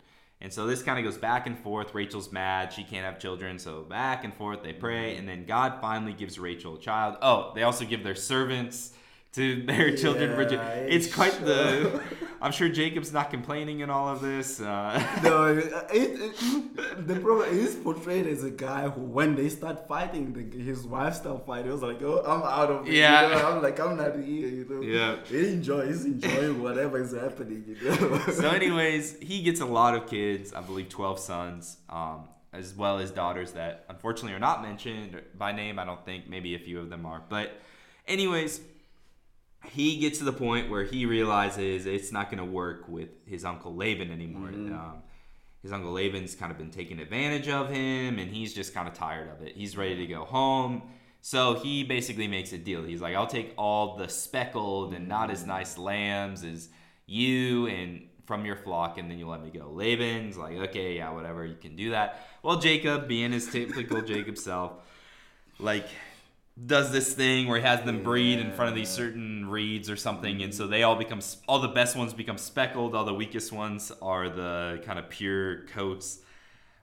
And so this kind of goes back and forth. Rachel's mad. She can't have children. So back and forth, they pray. Mm-hmm. And then God finally gives Rachel a child. Oh, they also give their servants to their children. Yeah, Ja- it's quite sure. the. I'm sure Jacob's not complaining in all of this. Uh, no, it, it, the problem is portrayed as a guy who, when they start fighting, the, his wife start fighting. He was like, "Oh, I'm out of it." Yeah. you know? I'm like, I'm not here. You know. Yeah. He enjoy. He's enjoying whatever is happening. You know. so, anyways, he gets a lot of kids. I believe 12 sons, um, as well as daughters that unfortunately are not mentioned by name. I don't think. Maybe a few of them are. But, anyways, he gets to the point where he realizes it's not going to work with his uncle Laban anymore. Um, his uncle Laban's kind of been taking advantage of him, and he's just kind of tired of it. He's ready to go home. So he basically makes a deal. He's like, I'll take all the speckled and not as nice lambs as you and from your flock, and then you let me go. Laban's like, okay, yeah, whatever, you can do that. Well, Jacob, being his typical Jacob self, like does this thing where he has them breed in front of these certain reeds or something, and so they all become all the best ones become speckled, all the weakest ones are the kind of pure coats.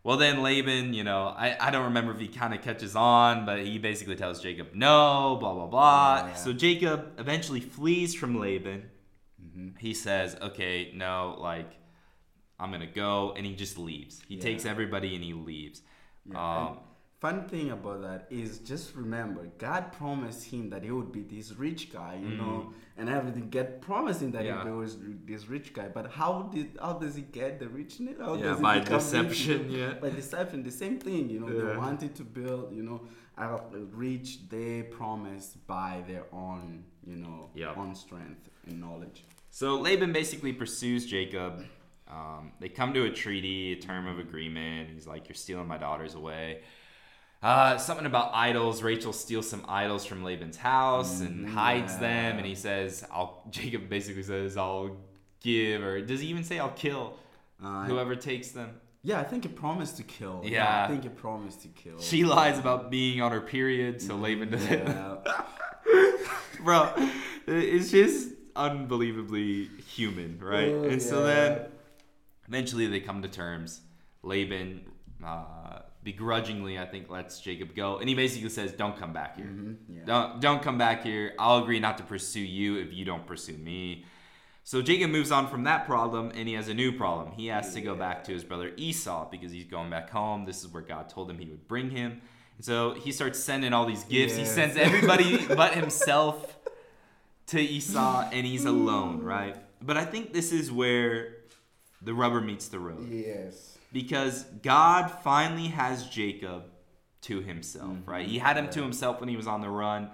Well, then Laban, you know, I, I don't remember if he kind of catches on, but he basically tells Jacob no, blah blah blah. Yeah. So Jacob eventually flees from Laban. He says, "Okay, no, like I'm gonna go," and he just leaves. He Yeah. takes everybody and he leaves. Yeah, Um, fun thing about that is just remember God promised him that he would be this rich guy, you know, and everything. Get promised him that Mm. Yeah. he was this rich guy, but how did how does he get the richness? How Yeah, does he by become rich? deception, yeah. by deception. The same thing, you know. Yeah. They wanted to build, you know, a rich they promised by their own, you know, Yeah. own strength and knowledge. So Laban basically pursues Jacob. Um, they come to a treaty, a term of agreement. He's like, "You're stealing my daughters away." Uh, something about idols. Rachel steals some idols from Laban's house and Mhm, hides them. And he says, "I'll." Jacob basically says, "I'll give," or does he even say, "I'll kill"? Uh, Whoever takes them. Yeah, I think it promised to kill. Yeah. I think it promised to kill. She lies about being on her period, so Laban doesn't. Yeah. bro it's just unbelievably human right Oh, and so then eventually they come to terms laban uh, begrudgingly i think lets jacob go. And he basically says don't come back here. Mhm, yeah. don't don't come back here. I'll agree not to pursue you if you don't pursue me. So jacob moves on from that problem and he has a new problem. He has to go back to his brother esau because he's going back home. This is where god told him he would bring him. And so he starts sending all these gifts. He sends everybody but himself to Esau and he's alone, right? But I think this is where the rubber meets the road. Yes. Because God finally has Jacob to himself, right? He had him to himself when he was on the run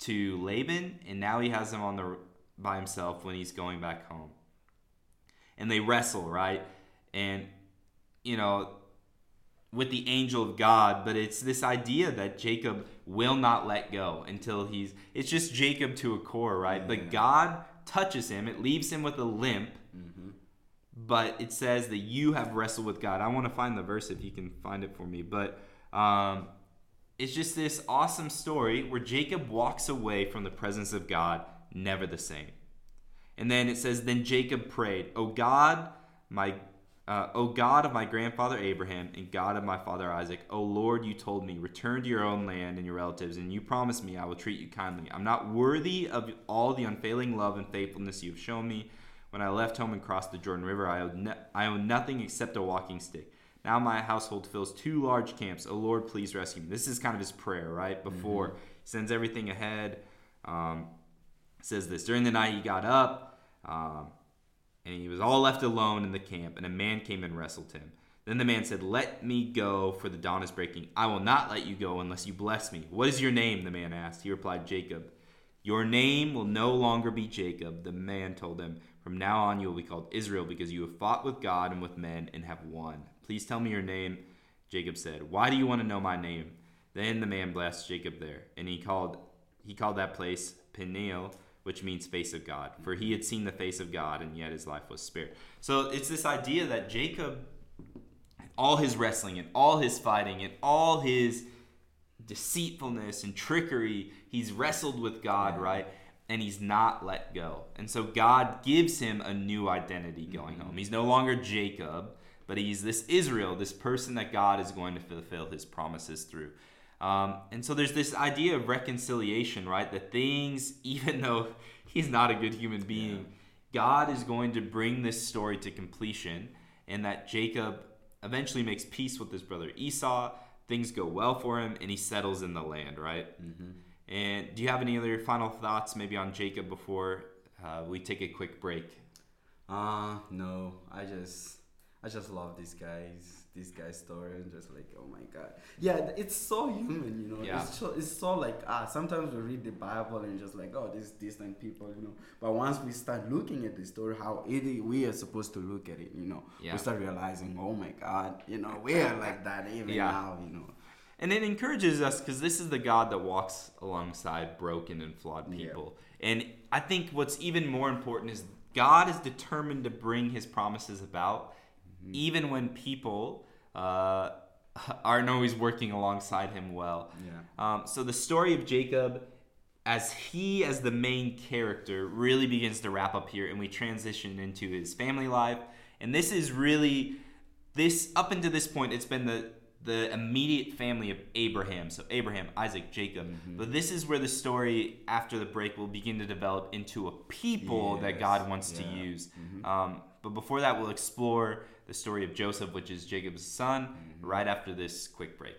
to Laban, and now he has him on the by himself when he's going back home. And they wrestle, right? And you know, with the angel of God, but it's this idea that Jacob will not let go until he's it's just Jacob to a core, right? Yeah. But God touches him, it leaves him with a limp, Mm-hmm. But it says that you have wrestled with God. I want to find the verse if you can find it for me, but um, it's just this awesome story where Jacob walks away from the presence of God, never the same. And then it says, Then Jacob prayed, O God, my uh, O God of my grandfather Abraham and God of my father Isaac, O Lord, you told me, return to your own land and your relatives, and you promised me I will treat you kindly. I'm not worthy of all the unfailing love and faithfulness you have shown me. When I left home and crossed the Jordan River, I owned, no- I owned nothing except a walking stick. Now my household fills two large camps. O Lord, please rescue me. This is kind of his prayer, right? Before he sends everything ahead. Um, says this During the night, he got up. Um, and he was all left alone in the camp, and a man came and wrestled him. Then the man said, Let me go, for the dawn is breaking. I will not let you go unless you bless me. What is your name? the man asked. He replied, Jacob. Your name will no longer be Jacob, the man told him. From now on, you will be called Israel, because you have fought with God and with men and have won. Please tell me your name. Jacob said, Why do you want to know my name? Then the man blessed Jacob there, and he called he called that place Peniel, which means face of God, for he had seen the face of God, and yet his life was spared. So it's this idea that Jacob, all his wrestling and all his fighting and all his deceitfulness and trickery, he's wrestled with God, right? And he's not let go. And so God gives him a new identity going home. He's no longer Jacob, but he's this Israel, this person that God is going to fulfill his promises through. Um, and so there's this idea of reconciliation, right? That things, even though he's not a good human being, God is going to bring this story to completion, and that Jacob eventually makes peace with his brother Esau. Things go well for him, and he settles in the land, right? And do you have any other final thoughts, maybe on Jacob, before uh, we take a quick break? Uh no. I just I just love this guy's this guy's story and just like oh my god. Yeah, it's so human, you know. Yeah. It's so it's so like ah sometimes we read the Bible and just like oh these distant people, you know. But once we start looking at the story how it we are supposed to look at it, you know. Yeah. We start realizing, oh my god, you know, we are like that even Yeah. now, you know. And it encourages us because this is the God that walks alongside broken and flawed Yeah. people. And I think what's even more important is God is determined to bring his promises about, even when people uh, aren't always working alongside him well. Yeah. Um, so the story of Jacob, as he as the main character, really begins to wrap up here, and we transition into his family life. And this is really this up until this point, it's been the the immediate family of Abraham. So Abraham, Isaac, Jacob. Mm-hmm. But this is where the story after the break will begin to develop into a people that God wants to yeah. use. Mm-hmm. Um, but before that, we'll explore the story of Joseph, which is Jacob's son, mm-hmm. right after this quick break.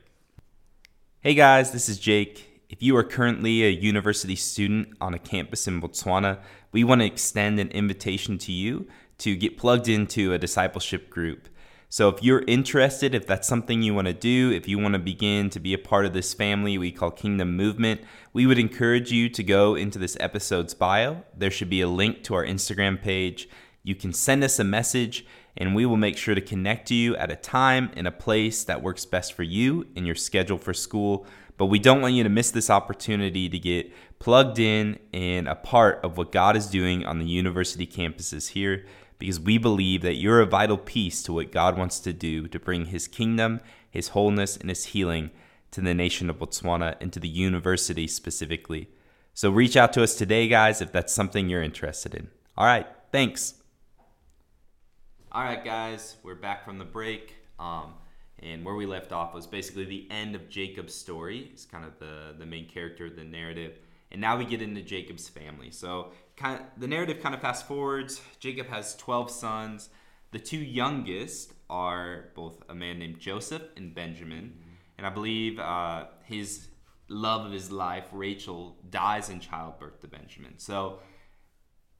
Hey guys, this is Jake. If you are currently a university student on a campus in Botswana, we want to extend an invitation to you to get plugged into a discipleship group. So if you're interested, if that's something you want to do, if you want to begin to be a part of this family we call Kingdom Movement, we would encourage you to go into this episode's bio. There should be a link to our Instagram page. You can send us a message and we will make sure to connect to you at a time and a place that works best for you and your schedule for school. But we don't want you to miss this opportunity to get plugged in and a part of what God is doing on the university campuses here because we believe that you're a vital piece to what God wants to do to bring His kingdom, His wholeness, and His healing to the nation of Botswana and to the university specifically. So reach out to us today, guys, if that's something you're interested in. All right, thanks. All right, guys, we're back from the break. Um, and where we left off was basically the end of Jacob's story. It's kind of the, the main character of the narrative. And now we get into Jacob's family. So kind of, the narrative kind of fast forwards. Jacob has 12 sons. The two youngest are both a man named Joseph and Benjamin. And I believe uh, his love of his life, Rachel, dies in childbirth to Benjamin. So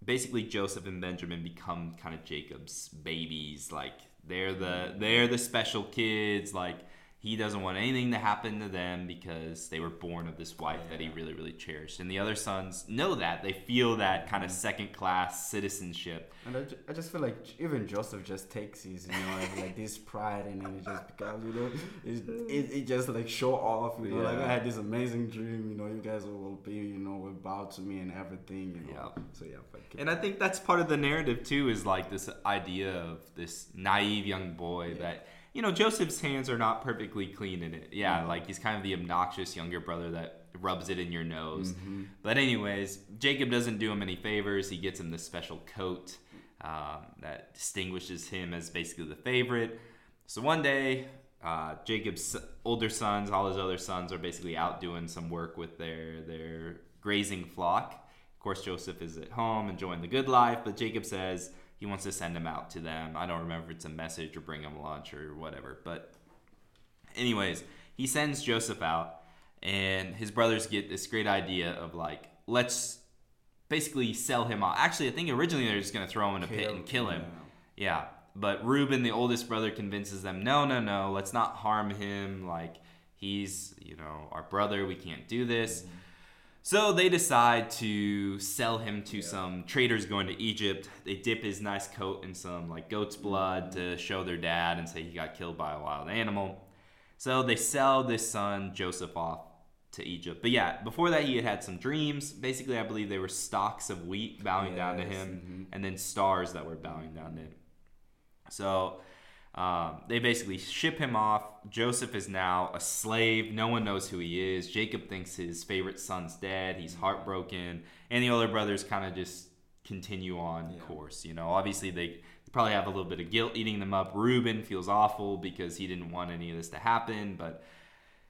basically Joseph and Benjamin become kind of Jacob's babies. Like they're the they're the special kids. Like he doesn't want anything to happen to them because they were born of this wife yeah. that he really really cherished. And the other sons know that they feel that kind of mm-hmm. second class citizenship. And I, ju- I just feel like even Joseph just takes his you know like this pride and then it just becomes you know it, it, it just like show off you know yeah. like I had this amazing dream you know you guys will be you know will bow to me and everything you know. Yeah. So yeah. And I think that's part of the narrative too is like this idea of this naive young boy yeah. that you know Joseph's hands are not perfectly clean in it. Yeah, mm-hmm. like he's kind of the obnoxious younger brother that rubs it in your nose. Mm-hmm. But anyways, Jacob doesn't do him any favors. He gets him this special coat um, that distinguishes him as basically the favorite. So one day, uh, Jacob's older sons, all his other sons, are basically out doing some work with their their grazing flock Of course, Joseph is at home enjoying the good life, but Jacob says he wants to send him out to them. I don't remember if it's a message or bring him lunch or whatever. But, anyways, he sends Joseph out, and his brothers get this great idea of like, let's basically sell him off. Actually, I think originally they're just going to throw him in a kill, pit and kill him. Yeah. yeah. But Reuben, the oldest brother, convinces them, no, no, no, let's not harm him. Like, he's, you know, our brother. We can't do this. Mm-hmm. So they decide to sell him to yeah. some traders going to Egypt. They dip his nice coat in some like goat's blood to show their dad and say he got killed by a wild animal. So they sell this son Joseph off to Egypt. But yeah, before that he had had some dreams. Basically, I believe they were stalks of wheat bowing yes. down to him, mm-hmm. and then stars that were bowing down to him. So um, they basically ship him off. Joseph is now a slave. No one knows who he is. Jacob thinks his favorite son's dead. He's heartbroken. And the older brothers kind of just continue on yeah. course. You know, obviously they probably have a little bit of guilt eating them up. Reuben feels awful because he didn't want any of this to happen. But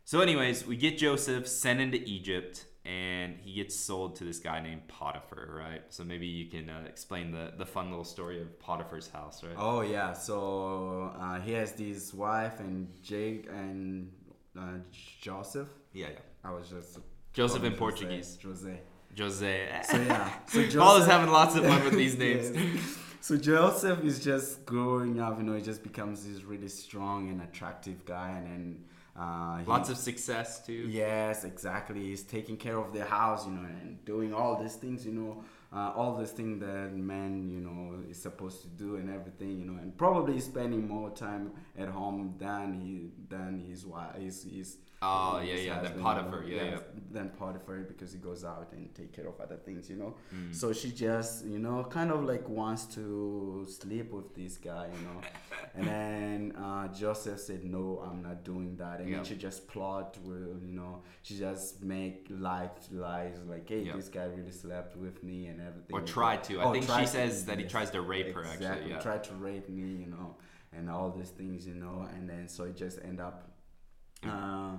so, anyways, we get Joseph sent into Egypt and he gets sold to this guy named Potiphar, right? So maybe you can uh, explain the, the fun little story of Potiphar's house, right? Oh yeah, so uh, he has this wife and Jake and uh, Joseph. Yeah, yeah. I was just Joseph in Portuguese. Jose. Jose. So yeah, so Joseph, Paul is having lots of fun with these names. yes. So Joseph is just growing up, you know, he just becomes this really strong and attractive guy, and then uh, Lots of success too. Yes, exactly. He's taking care of the house, you know, and doing all these things, you know, uh, all these things that man, you know, is supposed to do and everything, you know, and probably spending more time at home than he than his wife, his his Oh yeah, yeah. Then Potiphar, yeah, yeah. Then Potiphar because he goes out and take care of other things, you know. Mm. So she just, you know, kind of like wants to sleep with this guy, you know. and then uh, Joseph said, "No, I'm not doing that." And yep. then she just plot with, you know, she just make lies, lies like, "Hey, yep. this guy really slept with me and everything." Or tried to. I oh, think she says to, that he tries to rape exactly, her. Actually, yeah. Tried to rape me, you know, and all these things, you know. And then so it just end up uh,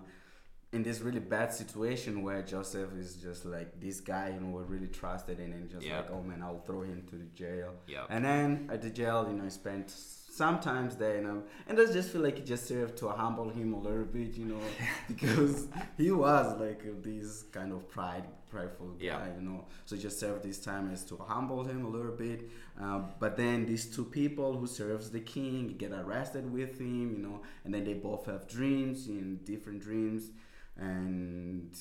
in this really bad situation where Joseph is just like this guy, you know, we're really trusted in, and just yep. like, oh man, I'll throw him to the jail. Yep. And then at the jail, you know, he spent sometimes there, you know and I just feel like it just served to humble him a little bit, you know, because he was like this kind of pride prideful guy, Yeah. you know. So just served this time as to humble him a little bit. Um, but then these two people who serves the king get arrested with him, you know, and then they both have dreams in different dreams, and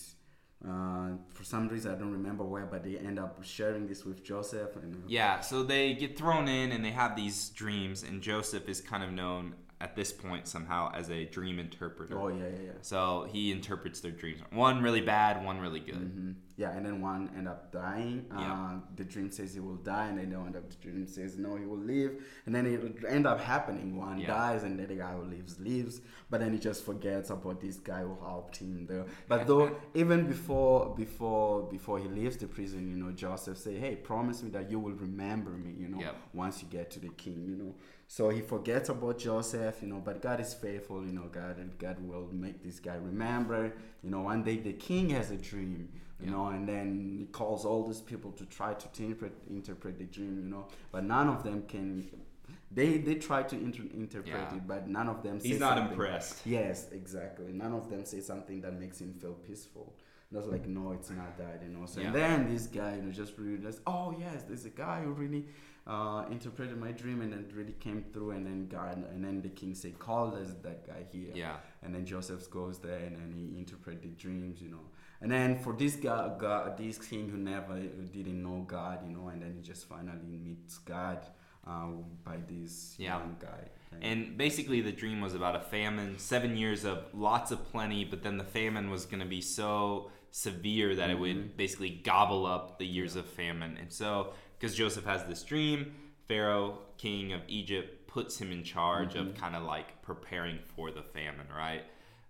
uh, for some reason I don't remember where, but they end up sharing this with Joseph. And uh, Yeah, so they get thrown in and they have these dreams, and Joseph is kind of known at this point somehow as a dream interpreter. oh yeah, yeah, yeah. So he interprets their dreams. One really bad, one really good. hmm Yeah, and then one end up dying. Uh, Yeah. The dream says he will die, and then the end up the dream says no, he will live, and then it end up happening. One Yeah. dies, and then the guy who lives lives, but then he just forgets about this guy who helped him there. But though even before before before he leaves the prison, you know, Joseph say, "Hey, promise me that you will remember me," you Yep. once you get to the king, you know. So he forgets about Joseph, you know, but God is faithful, you know, God and God will make this guy remember. You know, one day the king has a dream, you Yeah. know, and then he calls all these people to try to interpret interpret the dream, you know, but none of them can. They they try to inter- interpret Yeah. it, but none of them. He's say not something- impressed. Yes, exactly. None of them say something that makes him feel peaceful. That's like, no, it's not that, you know. So Yeah. and then this guy, you know, just realized, oh yes, there's a guy who really uh, interpreted my dream and it really came through. And then God, and then the king say, call us that guy here. Yeah. And then Joseph goes there and then he interprets the dreams, you know. And then for this guy, God, this king who never who didn't know God, you know, and then he just finally meets God uh, by this Yeah. young guy. And basically, the dream was about a famine, seven years of lots of plenty, but then the famine was going to be so severe that it would basically gobble up the years of famine. And so, because Joseph has this dream, Pharaoh, king of Egypt, puts him in charge of kind of like preparing for the famine, right?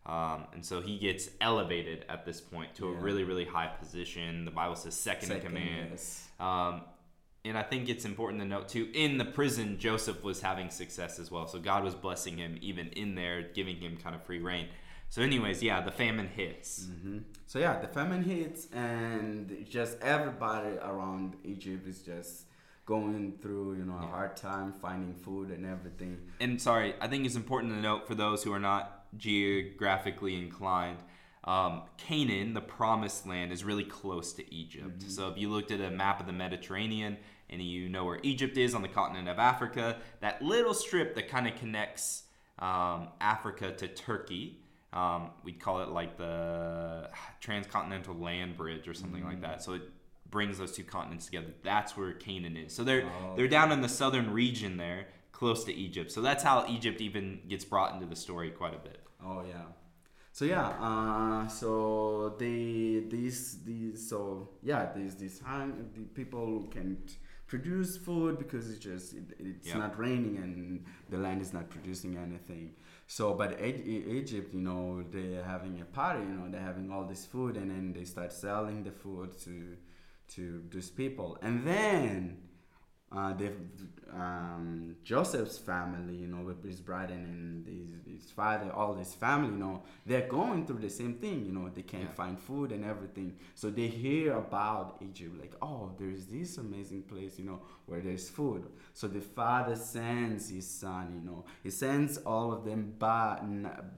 Um, and so he gets elevated at this point to a really, really high position. The Bible says second, in command. yes. Um, and I think it's important to note too, in the prison, Joseph was having success as well. So God was blessing him even in there, giving him kind of free reign. So, anyways, yeah, the famine hits. hmm So yeah, the famine hits, and just everybody around Egypt is just going through, you know, a Yeah. hard time finding food and everything. And sorry, I think it's important to note for those who are not geographically inclined. Um, Canaan, the promised land, is really close to Egypt. So if you looked at a map of the Mediterranean and you know where Egypt is on the continent of Africa, that little strip that kind of connects um, Africa to Turkey, um, we'd call it like the transcontinental land bridge or something like that. So it brings those two continents together. That's where Canaan is. So they're Oh, they're down in the southern region there, close to Egypt. So that's how Egypt even gets brought into the story quite a bit. Oh yeah. So yeah, uh, so they these these so yeah these these hung, the people can produce food because it's just it, it's Yeah. not raining and the land is not producing anything. So but Egypt, you know, they're having a party. You know, they're having all this food and then they start selling the food to to these people, and then uh, the um, Joseph's family, you know, with his brother and his, his father, all his family, you know, they're going through the same thing. You know, they can't Yeah. find food and everything. So they hear about Egypt, like, oh, there's this amazing place, you know, where there's food. So the father sends his son, you know, he sends all of them, but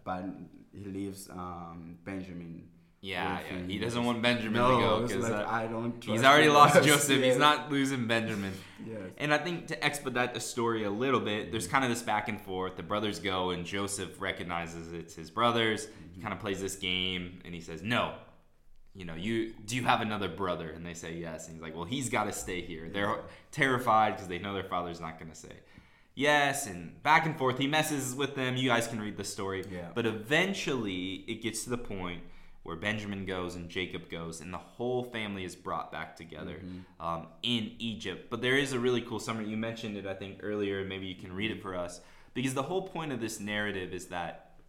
but he leaves um, Benjamin. Yeah, yeah. He doesn't want Benjamin no, to go because like, uh, I don't. he's already lost Joseph. He's not losing Benjamin. Yes. And I think to expedite the story a little bit, there's kind of this back and forth. The brothers go, and Joseph recognizes it's his brothers. He kind of plays this game, and he says, "No, you know, you do you have another brother?" And they say yes, and he's like, "Well, he's got to stay here." They're terrified because they know their father's not going to say yes, and back and forth. He messes with them. You guys can read the story. Yeah. But eventually, it gets to the point where Benjamin goes and Jacob goes, and the whole family is brought back together um, in Egypt. But there is a really cool summary. You mentioned it, I think, earlier. Maybe you can read it for us. Because the whole point of this narrative is that,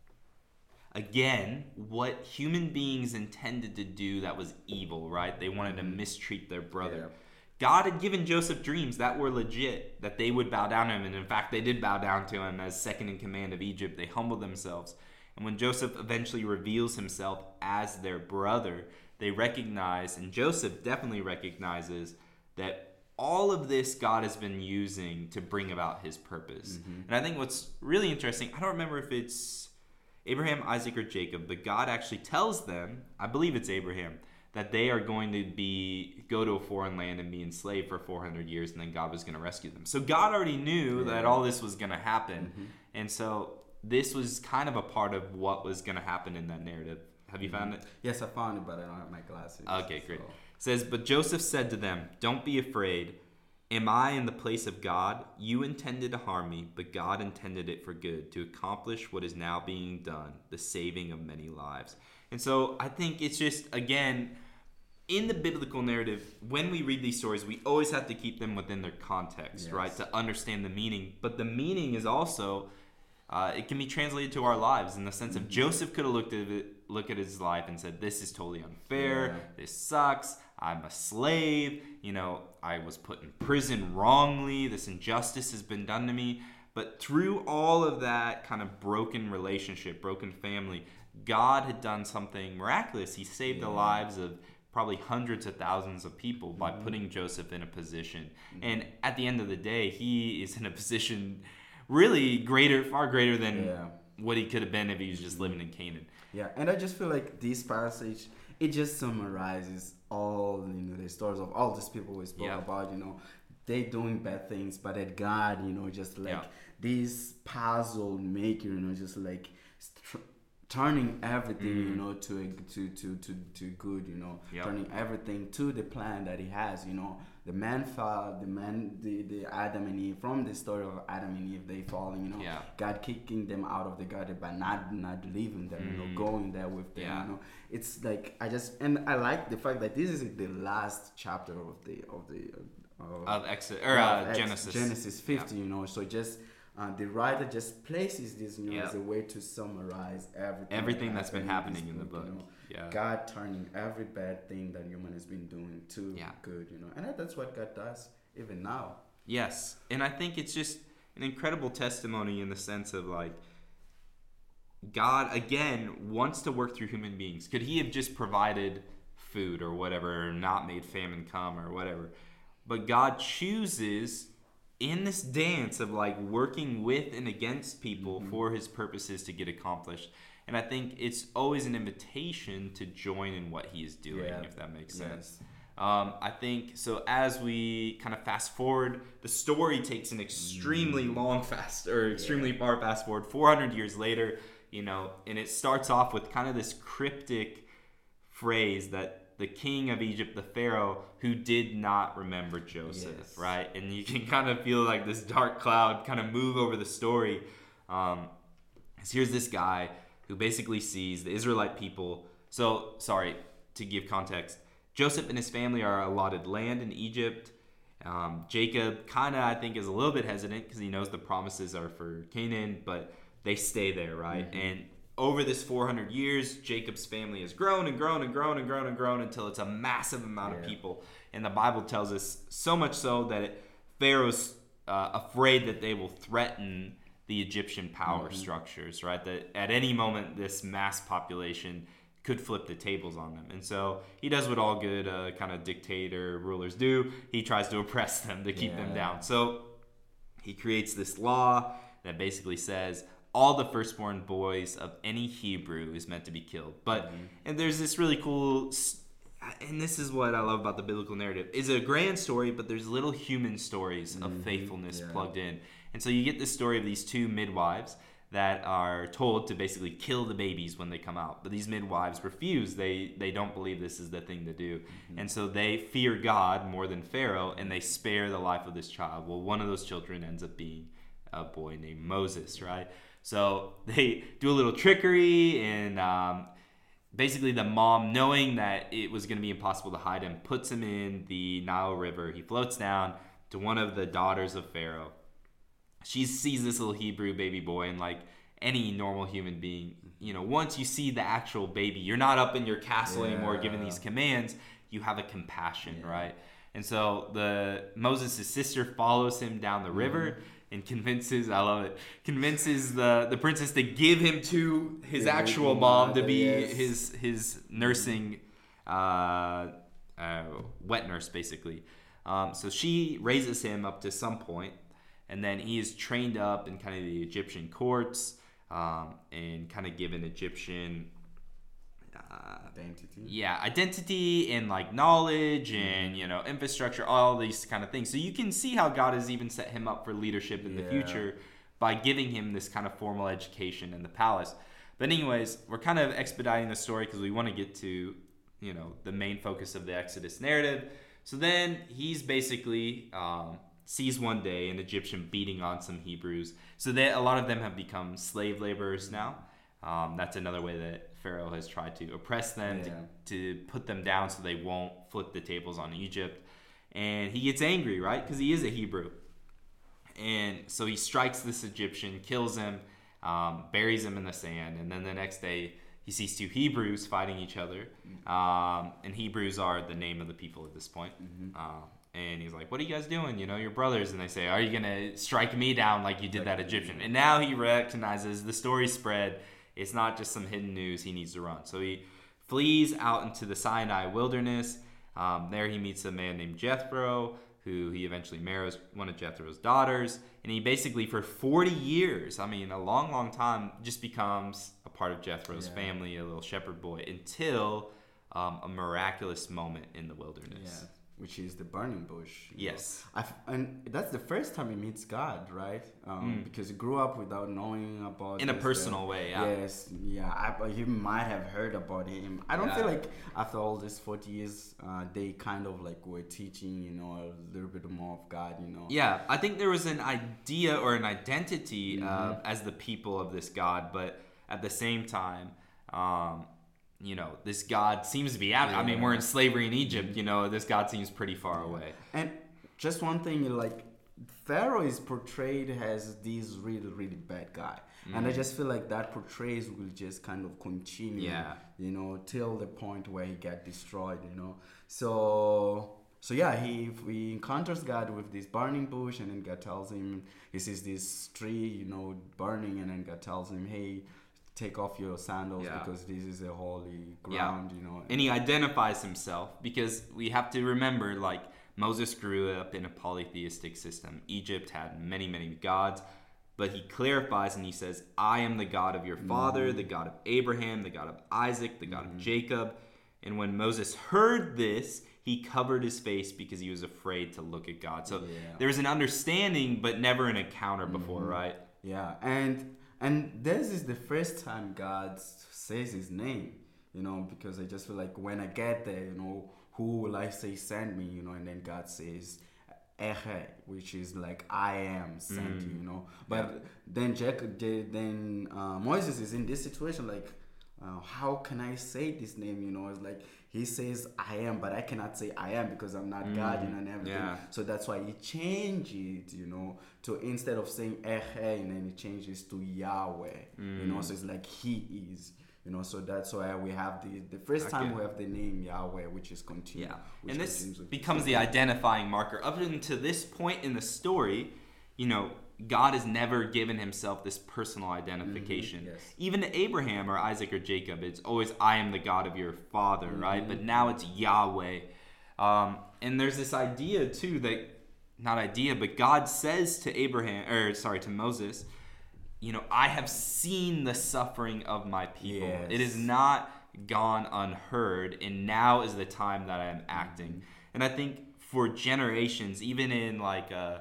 again, what human beings intended to do that was evil, right? They wanted to mistreat their brother. Yeah. God had given Joseph dreams that were legit, that they would bow down to him. And in fact, they did bow down to him as second in command of Egypt. They humbled themselves. And when Joseph eventually reveals himself as their brother, they recognize, and Joseph definitely recognizes, that all of this God has been using to bring about his purpose. Mm-hmm. And I think what's really interesting, I don't remember if it's Abraham, Isaac, or Jacob, but God actually tells them, I believe it's Abraham, that they are going to be go to a foreign land and be enslaved for 400 years and then God was going to rescue them. So God already knew that all this was going to happen. Mm-hmm. And so this was kind of a part of what was going to happen in that narrative. Have you found mm-hmm. it? Yes, I found it, but I don't have my glasses. Okay, great. so- It says, But Joseph said to them, Don't be afraid. Am I in the place of God? You intended to harm me, but God intended it for good, to accomplish what is now being done, the saving of many lives. And so I think it's just, again, in the biblical narrative, when we read these stories, we always have to keep them within their context, Yes. right? To understand the meaning. But the meaning is also, uh, it can be translated to our lives in the sense Mm-hmm. of Joseph could have looked at it, look at his life and said, "This is totally unfair. Yeah. This sucks. I'm a slave. You know, I was put in prison wrongly. This injustice has been done to me." But through all of that kind of broken relationship, broken family, God had done something miraculous. He saved the lives of probably hundreds of thousands of people by Mm-hmm. putting Joseph in a position. And at the end of the day, he is in a position really greater, far greater than Yeah. what he could have been if he was just living in Canaan. Yeah, and I just feel like this passage it just summarizes all you know the stories of all these people we spoke Yeah. about. You know, they doing bad things, but that God, you know, just like Yeah. this puzzle maker, you know, just like turning everything, you Mhm. know, to to to to to good, you know, Yeah. turning everything to the plan that He has. You know, the man fell, the man, the the Adam and Eve from the story of Adam and Eve, they falling, you know. Yeah. God kicking them out of the garden but not not leaving them, you Mm. know, going there with them. Yeah. You know, it's like I just and I like the fact that this is the last chapter of the of the uh, Of Exodus or uh, Ex- Genesis. Genesis 50. You know, so just. Uh, the writer just places this, you know, Yeah. as a way to summarize everything. that Everything that's been happening in the book. you know. Yeah. God turning every bad thing that human has been doing to Yeah. good, you know, and that's what God does even now. Yes. And I think it's just an incredible testimony in the sense of like God again wants to work through human beings. Could he have just provided food or whatever or not made famine come or whatever? But God chooses in this dance of like working with and against people mm-hmm. for his purposes to get accomplished. And I think it's always an invitation to join in what he is doing, Yeah. if that makes Yes. sense. Um, I think so. As we kind of fast forward, the story takes an extremely long fast or extremely far fast forward, 400 years later, you know, and it starts off with kind of this cryptic phrase that the king of Egypt, the Pharaoh, who did not remember Joseph, Yes. right? And you can kind of feel like this dark cloud kind of move over the story. Um, 'cause here's this guy who basically sees the Israelite people. So, sorry to give context. Joseph and his family are allotted land in Egypt. Um, Jacob kind of, I think, is a little bit hesitant because he knows the promises are for Canaan, but they stay there, right? And over this 400 years, Jacob's family has grown and grown and grown and grown and grown until it's a massive amount of people. And the Bible tells us so much so that it, Pharaoh's uh, afraid that they will threaten the Egyptian power mm-hmm. structures, right? That at any moment, this mass population could flip the tables on them. And so he does what all good uh, kind of dictator rulers do. He tries to oppress them to keep them down. So he creates this law that basically says all the firstborn boys of any Hebrew is meant to be killed. But mm-hmm. and there's this really cool and this is what I love about the biblical narrative. Is a grand story, but there's little human stories of mm-hmm. faithfulness yeah. plugged in. And so you get this story of these two midwives that are told to basically kill the babies when they come out. But these midwives refuse. They they don't believe this is the thing to do. And so they fear God more than Pharaoh and they spare the life of this child. Well, one of those children ends up being a boy named Moses, right? So they do a little trickery and um, basically the mom knowing that it was going to be impossible to hide him puts him in the Nile River. He floats down to one of the daughters of Pharaoh she sees this little Hebrew baby boy, and like any normal human being, you know, once you see the actual baby, you're not up in your castle anymore giving these commands. You have a compassion, right? And so the Moses' sister follows him down the river and convinces, I love it, convinces the the princess to give him to his actual mom to be yes. his his nursing uh, uh, wet nurse, basically. Um, so she raises him up to some point, and then he is trained up in kind of the Egyptian courts um, and kind of given Egyptian. Uh, Identity. yeah, identity and like knowledge and you know infrastructure, all these kind of things. So you can see how God has even set him up for leadership in the future by giving him this kind of formal education in the palace. But anyways, we're kind of expediting the story because we want to get to you know the main focus of the Exodus narrative. So then he's basically um, sees one day an Egyptian beating on some Hebrews. So that a lot of them have become slave laborers now. Um, that's another way that Pharaoh has tried to oppress them, Yeah. to, to put them down so they won't flip the tables on Egypt. And he gets angry, right? Because he is a Hebrew. And so he strikes this Egyptian, kills him, um, buries him in the sand. And then the next day, he sees two Hebrews fighting each other. Um, and Hebrews are the name of the people at this point. Um, and he's like, What are you guys doing? You know, you're brothers. And they say, Are you going to strike me down like you did that Egyptian? And now he recognizes the story spread. It's not just some hidden news. He needs to run. So he flees out into the Sinai wilderness. Um, there he meets a man named Jethro, who he eventually marries one of Jethro's daughters. And he basically, for 40 years, I mean, a long, long time, just becomes a part of Jethro's Yeah. family, a little shepherd boy, until um, a miraculous moment in the wilderness. Yeah, which is the burning bush. Yes. And that's the first time he meets God, right? Um, Mm. Because he grew up without knowing about. In a personal uh, way, yeah. Yes, yeah. I, you might have heard about him. I don't feel like after all these forty years, uh, they kind of like were teaching, you know, a little bit more of God, you know. Yeah, I think there was an idea or an identity uh, Mm-hmm. as the people of this God, but at the same time, um, you know, this God seems to be out. I mean, we're in slavery in Egypt. You know, this God seems pretty far away. And just one thing, like Pharaoh is portrayed as this really, really bad guy, and I mm. just feel like that portrays will just kind of continue, Yeah. you know, till the point where he get destroyed, you know. So, so yeah, he he encounters God with this burning bush, and then God tells him he sees this tree, you know, burning, and then God tells him, hey. Take off your sandals Yeah. because this is a holy Yeah. ground, you know. And he identifies himself because we have to remember, like, Moses grew up in a polytheistic system. Egypt had many, many gods, but he clarifies and he says, I am the God of your father, mm-hmm. the God of Abraham, the God of Isaac, the God of mm-hmm. Jacob. And when Moses heard this, he covered his face because he was afraid to look at God. So Yeah. there was an understanding, but never an encounter before, mm-hmm. right? Yeah, and and this is the first time God says His name, you know, because I just feel like when I get there, you know, who will I say send me, you know, and then God says, Eche, which is like I am sent you, you know. But then Jack, the- then uh, Moses is in this situation, like, uh, how can I say this name? You know, it's like he says I am, but I cannot say I am because I'm not God, you know, and mm, everything. yeah. So that's why he changed it, you know, to instead of saying Eche, and then he changes to Yahweh, you know. So mm. it's like He is, you know. So that's why we have the the first time we have the name Yahweh, which is continued. Yeah, and this becomes the identifying marker. Up until this point in the story, you know, God has never given himself this personal identification. yes. Even to Abraham or Isaac or Jacob, it's always, I am the God of your father, right? But now it's Yahweh. Um, and there's this idea, too, that, not idea, but God says to Abraham, or sorry, to Moses, you know, I have seen the suffering of my people. Yes. It is not gone unheard, and now is the time that I am acting. Mm-hmm. And I think for generations, even in like uh,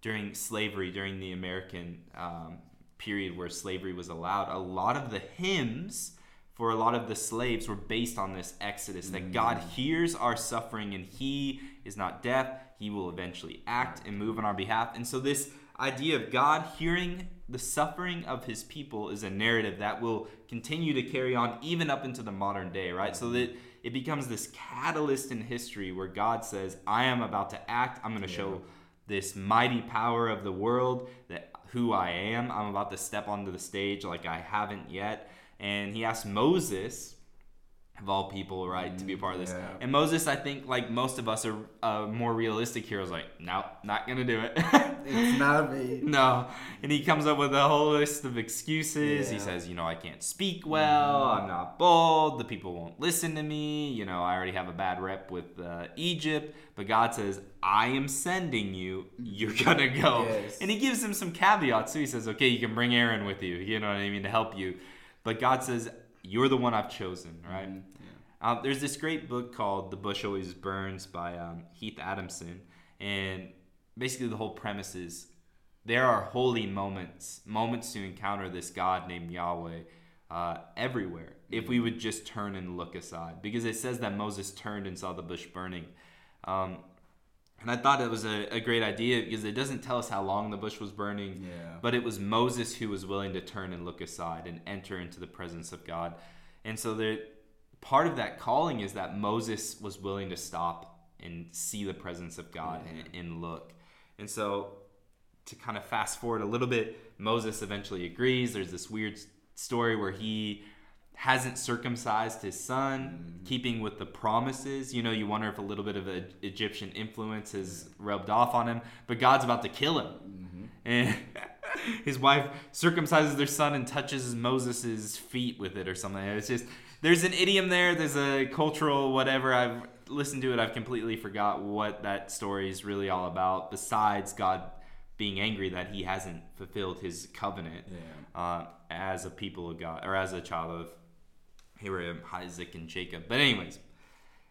during slavery, during the American um, period where slavery was allowed, a lot of the hymns for a lot of the slaves were based on this exodus that God Mm. hears our suffering and He is not deaf. He will eventually act and move on our behalf. And so, this idea of God hearing the suffering of His people is a narrative that will continue to carry on even up into the modern day, right? So that it becomes this catalyst in history where God says, I am about to act. I'm going to show this mighty power of the world that who I am. I'm about to step onto the stage like I haven't yet. And he asked Moses, of all people, right, to be a part of this. Yeah. And Moses, I think, like most of us, are uh, more realistic heroes. Like, no, not gonna do it. It's not me. no, and he comes up with a whole list of excuses. He says, you know, I can't speak well. I'm not bold. The people won't listen to me. You know, I already have a bad rep with uh, Egypt. But God says, I am sending you. You're gonna go. Yes. And he gives him some caveats too. He says, okay, you can bring Aaron with you. You know what I mean to help you. But God says, you're the one I've chosen, right? Mm, Um, there's this great book called The Bush Always Burns by um, Heath Adamson. And basically, the whole premise is there are holy moments, moments to encounter this God named Yahweh uh, everywhere if we would just turn and look aside. Because it says that Moses turned and saw the bush burning. Um, and I thought it was a, a great idea because it doesn't tell us how long the bush was burning. Yeah. But it was Moses who was willing to turn and look aside and enter into the presence of God. And so there, part of that calling is that Moses was willing to stop and see the presence of God and, and look. And so to kind of fast forward a little bit, Moses eventually agrees. There's this weird story where he hasn't circumcised his son, keeping with the promises. You know, you wonder if a little bit of a Egyptian influence has rubbed off on him, but God's about to kill him. And his wife circumcises their son and touches Moses' feet with it or something. It's just there's an idiom there, there's a cultural whatever. I've listened to it, I've completely forgot what that story is really all about, besides God being angry that he hasn't fulfilled his covenant Yeah. uh, as a people of God or as a child of Abraham, Isaac, and Jacob. But anyways,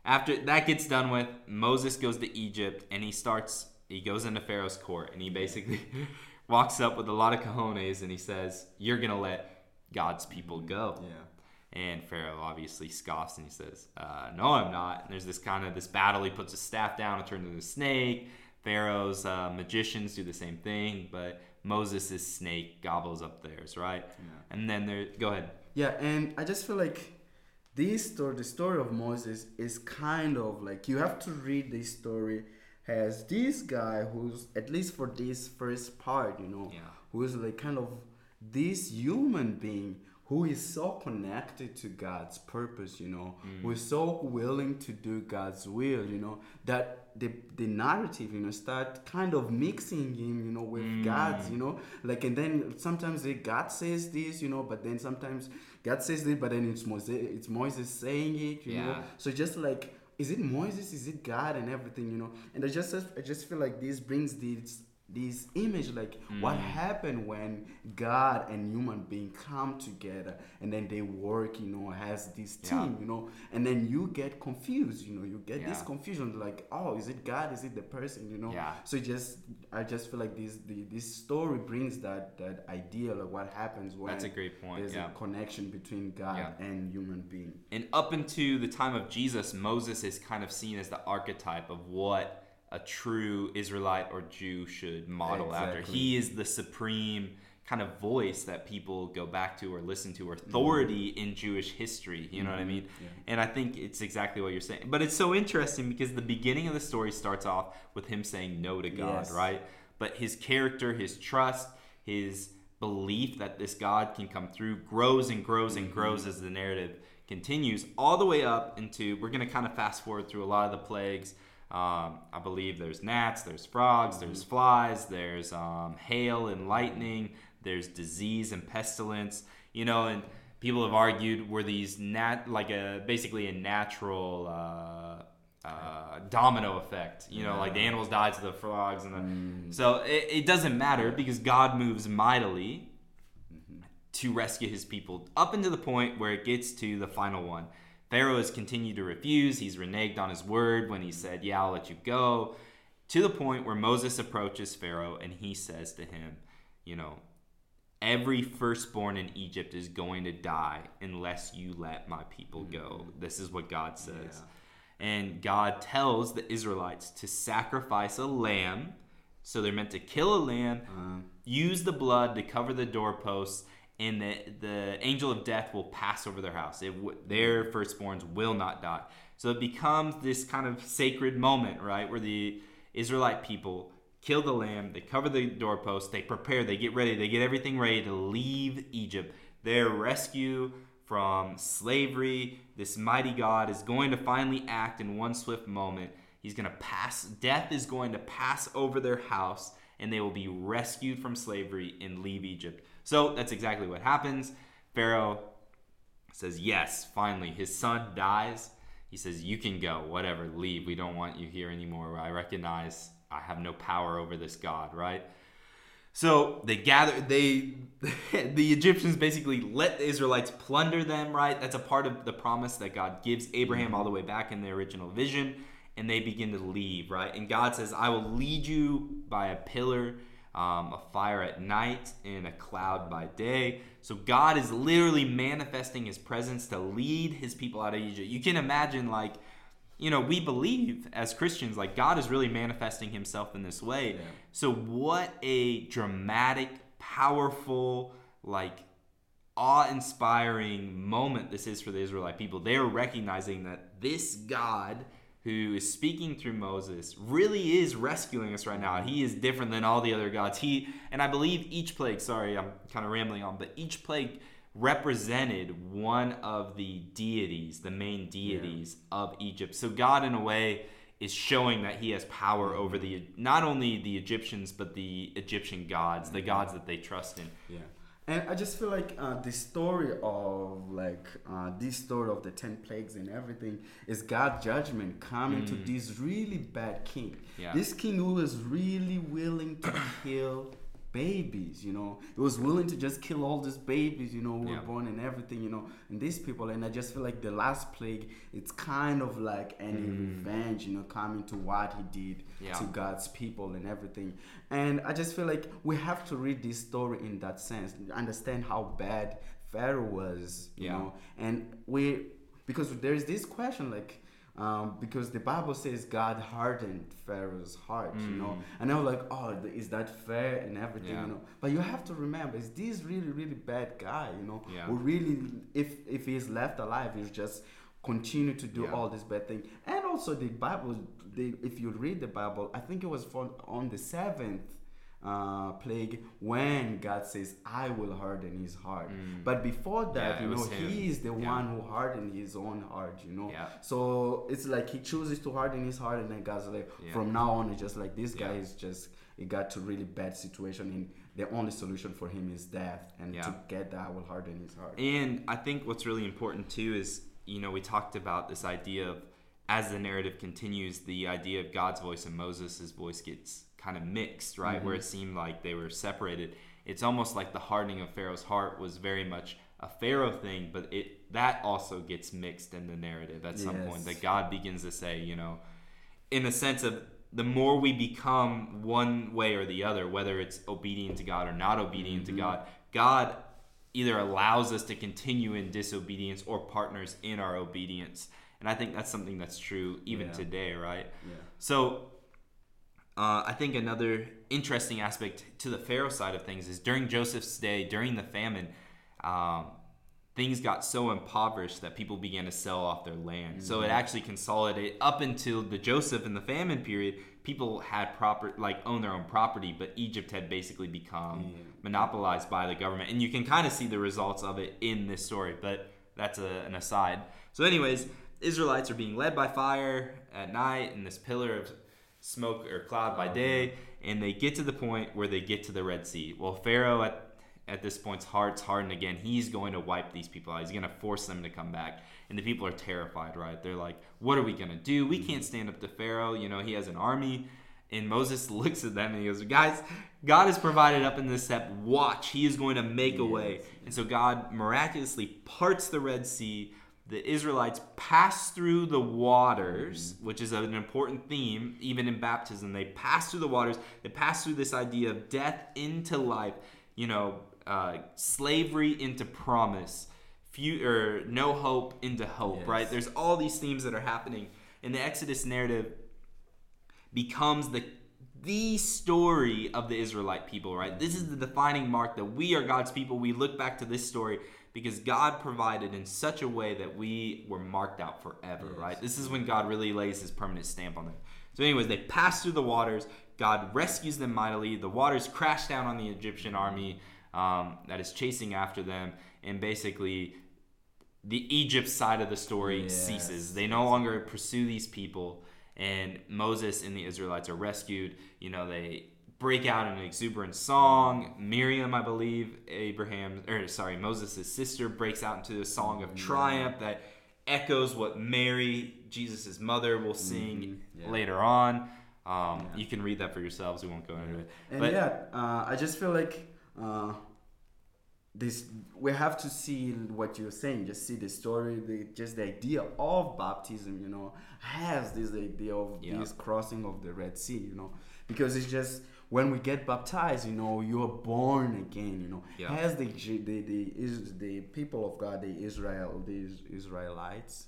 after that gets done with, Moses goes to Egypt and he starts. He goes into Pharaoh's court and he basically walks up with a lot of cojones and he says, "You're gonna let God's people go." Yeah. And Pharaoh obviously scoffs and he says, uh, "No, I'm not." And there's this kind of this battle. He puts his staff down and turns into a snake. Pharaoh's uh, magicians do the same thing, but Moses' snake gobbles up theirs, right? Yeah. And then there, go ahead. Yeah, and I just feel like this story, the story of Moses, is kind of like you have to read this story as this guy who's at least for this first part, you know, Yeah. who is like kind of this human being who is so connected to God's purpose, you know, mm. who is so willing to do God's will, you know, that the the narrative, you know, start kind of mixing him, you know, with mm. God you know, like and then sometimes the God says this, you know, but then sometimes God says this, but then it's Moses, it's Moses saying it, you know, Yeah. so just like is it Moses? Is it God and everything, you know? And I just I just feel like this brings this this image like what mm. happened when God and human being come together and then they work, you know, as this Yeah. team, you know, and then you get confused, you know, you get this confusion like, oh, is it God? Is it the person, you know? Yeah. So just I just feel like this the, this story brings that that idea of what happens when That's a great point, There's yeah. a connection between God Yeah. and human being. And up into the time of Jesus, Moses is kind of seen as the archetype of what a true Israelite or Jew should model after. He is the supreme kind of voice that people go back to or listen to, or authority mm-hmm. in Jewish history. You know what I mm-hmm. mean? And I think it's exactly what you're saying. But it's so interesting because the beginning of the story starts off with him saying no to God, Yes. right? But his character, his trust, his belief that this God can come through grows and grows and mm-hmm. grows as the narrative continues, all the way up into. We're going to kind of fast forward through a lot of the plagues. Um, I believe there's gnats, there's frogs, there's flies, there's um, hail and lightning, there's disease and pestilence. You know, and people have argued were these nat like a basically a natural. Uh, uh, domino effect, you know, like the animals die to the frogs, and the, so it, it doesn't matter because God moves mightily to rescue his people up into the point where it gets to the final one. Pharaoh has continued to refuse. He's reneged on his word when he said, Yeah, I'll let you go. To the point where Moses approaches Pharaoh and he says to him, You know, every firstborn in Egypt is going to die unless you let my people go. Mm-hmm. This is what God says. And God tells the Israelites to sacrifice a lamb. So they're meant to kill a lamb, uh-huh. use the blood to cover the doorposts, and the, the angel of death will pass over their house. Their firstborns will not die. So it becomes this kind of sacred moment, right? Where the Israelite people kill the lamb, they cover the doorpost, they prepare, they get ready, they get everything ready to leave Egypt. Their rescue from slavery. This mighty God is going to finally act in one swift moment. He's going to pass, death is going to pass over their house, and they will be rescued from slavery and leave Egypt. So that's exactly what happens. Pharaoh says, Yes, finally, his son dies. He says, You can go, whatever, leave. We don't want you here anymore. I recognize I have no power over this God, right? So they gather, they, the Egyptians basically let the Israelites plunder them, right? That's a part of the promise that God gives Abraham all the way back in the original vision. And they begin to leave, right? And God says, I will lead you by a pillar, um, a fire at night, and a cloud by day. So God is literally manifesting his presence to lead his people out of Egypt. You can imagine, like, you know, we believe as Christians, like God is really manifesting himself in this way. Yeah. So, what a dramatic, powerful, like awe inspiring moment this is for the Israelite people. They are recognizing that this God who is speaking through Moses really is rescuing us right now. He is different than all the other gods. He and I believe each plague, sorry, I'm kind of rambling on, but each plague represented one of the deities, the main deities yeah. of Egypt. So God in a way is showing that he has power over the not only the Egyptians but the Egyptian gods, the mm-hmm. gods that they trust in. Yeah. And I just feel like uh, the story of like uh, this story of the ten plagues and everything is God's judgment coming mm. to this really bad king. Yeah. This king who was really willing to kill babies, you know. He was willing to just kill all these babies, you know, who Yeah. were born and everything, you know. And these people, and I just feel like the last plague, it's kind of like any revenge, you know, coming to what he did Mm. Yeah. to God's people and everything. And I just feel like we have to read this story in that sense, understand how bad Pharaoh was, you Yeah. know. And we, because there is this question like, um, because the Bible says God hardened Pharaoh's heart, you know, and I was like, oh, is that fair and everything, Mm. Yeah. you know? But you have to remember, is this really, really bad guy, you know, Yeah. who really, if if he's left alive, he's just continue to do Yeah. all this bad thing. And also the Bible, the, if you read the Bible, I think it was for, on the seventh uh, plague when God says, "I will harden his heart." But before that, Mm. Yeah, you know, he is the Yeah. one who hardened his own heart. You know, Yeah. so it's like he chooses to harden his heart, and then God's like, from now on, it's just like this guy is just it got to really bad situation, and the only solution for him is death. And to get that, I will harden his heart. And I think what's really important too is, you know, we talked about this idea of as the narrative continues, the idea of God's voice and Moses' voice gets kind of mixed, right? Where it seemed like they were separated. It's almost like the hardening of Pharaoh's heart was very much a Pharaoh thing, but it that also gets mixed in the narrative at some point. That God begins to say, you know, in the sense of the more we become one way or the other, whether it's obedient to God or not obedient Mm-hmm. to God, God either allows us to continue in disobedience or partners in our obedience. And I think that's something that's true even Yeah. today, right? Yeah. So uh, I think another interesting aspect to the Pharaoh side of things is during Joseph's day, during the famine, um, things got so impoverished that people began to sell off their land. So it actually consolidated up until the Joseph and the famine period. People had proper like own their own property, but Egypt had basically become Yeah. monopolized by the government, and you can kind of see the results of it in this story. But that's a, an aside. So, anyways, Israelites are being led by fire at night in this pillar of smoke or cloud by day, and they get to the point where they get to the Red Sea. Well, Pharaoh at at this point's heart's hardened again. He's going to wipe these people out. He's going to force them to come back. And the people are terrified, right? They're like, "What are we going to do? We can't stand up to Pharaoh. You know, he has an army." And Moses looks at them and he goes, "Guys, God has provided up in this step. Watch, He is going to make a way." And so God miraculously parts the Red Sea. The Israelites pass through the waters, which is an important theme, even in baptism. They pass through the waters. They pass through this idea of death into life. You know, uh, slavery into promise, few, or no hope into hope. Yes. Right? There's all these themes that are happening, and the Exodus narrative becomes the the story of the Israelite people, right? This is the defining mark that we are God's people. We look back to this story because God provided in such a way that we were marked out forever, right? This is when God really lays his permanent stamp on them. So, anyways, they pass through the waters. God rescues them mightily. The waters crash down on the Egyptian army um, that is chasing after them, and basically the Egypt side of the story Yes. ceases. They no longer pursue these people, and Moses and the Israelites are rescued. You know, they break out in an exuberant song. Miriam, I believe, Abraham, or sorry, Moses' sister, breaks out into a song of triumph that echoes what Mary, Jesus' mother, will sing Mhm, yeah. later on. Um, Yeah. You can read that for yourselves. We won't go into it. And But- yeah, uh, I just feel like uh, this we have to see what you're saying. Just see the story, the, just the idea of baptism. You know, has this idea of Yeah. this crossing of the Red Sea. You know, because it's just when we get baptized, you know, you are born again. You know, Yeah. has the the the is the people of God, the Israel, the Israelites.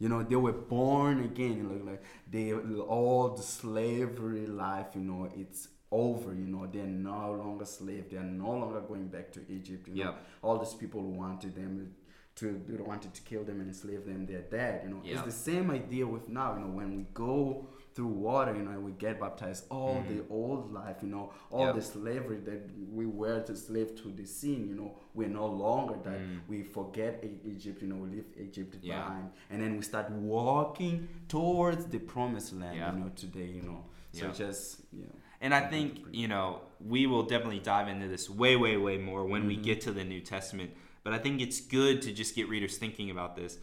You know, they were born again. Like, like they all the slavery life. You know, it's over. You know, they're no longer slave. They're no longer going back to Egypt. You know, Yep. all these people who wanted them to they wanted to kill them and enslave them. They're dead. You know, Yep. it's the same idea with now. You know, when we go through water, you know, and we get baptized. All the old life, you know, all Yep. the slavery that we were to slave to the sin. You know, we're no longer that. Mm. We forget Egypt. You know, we leave Egypt Yeah. behind, and then we start walking towards the promised land. Yeah. You know, today. You know, so Yeah. just you know. And I think, you know, we will definitely dive into this way, way, way more when we Mhm. get to the New Testament. But I think it's good to just get readers thinking about this.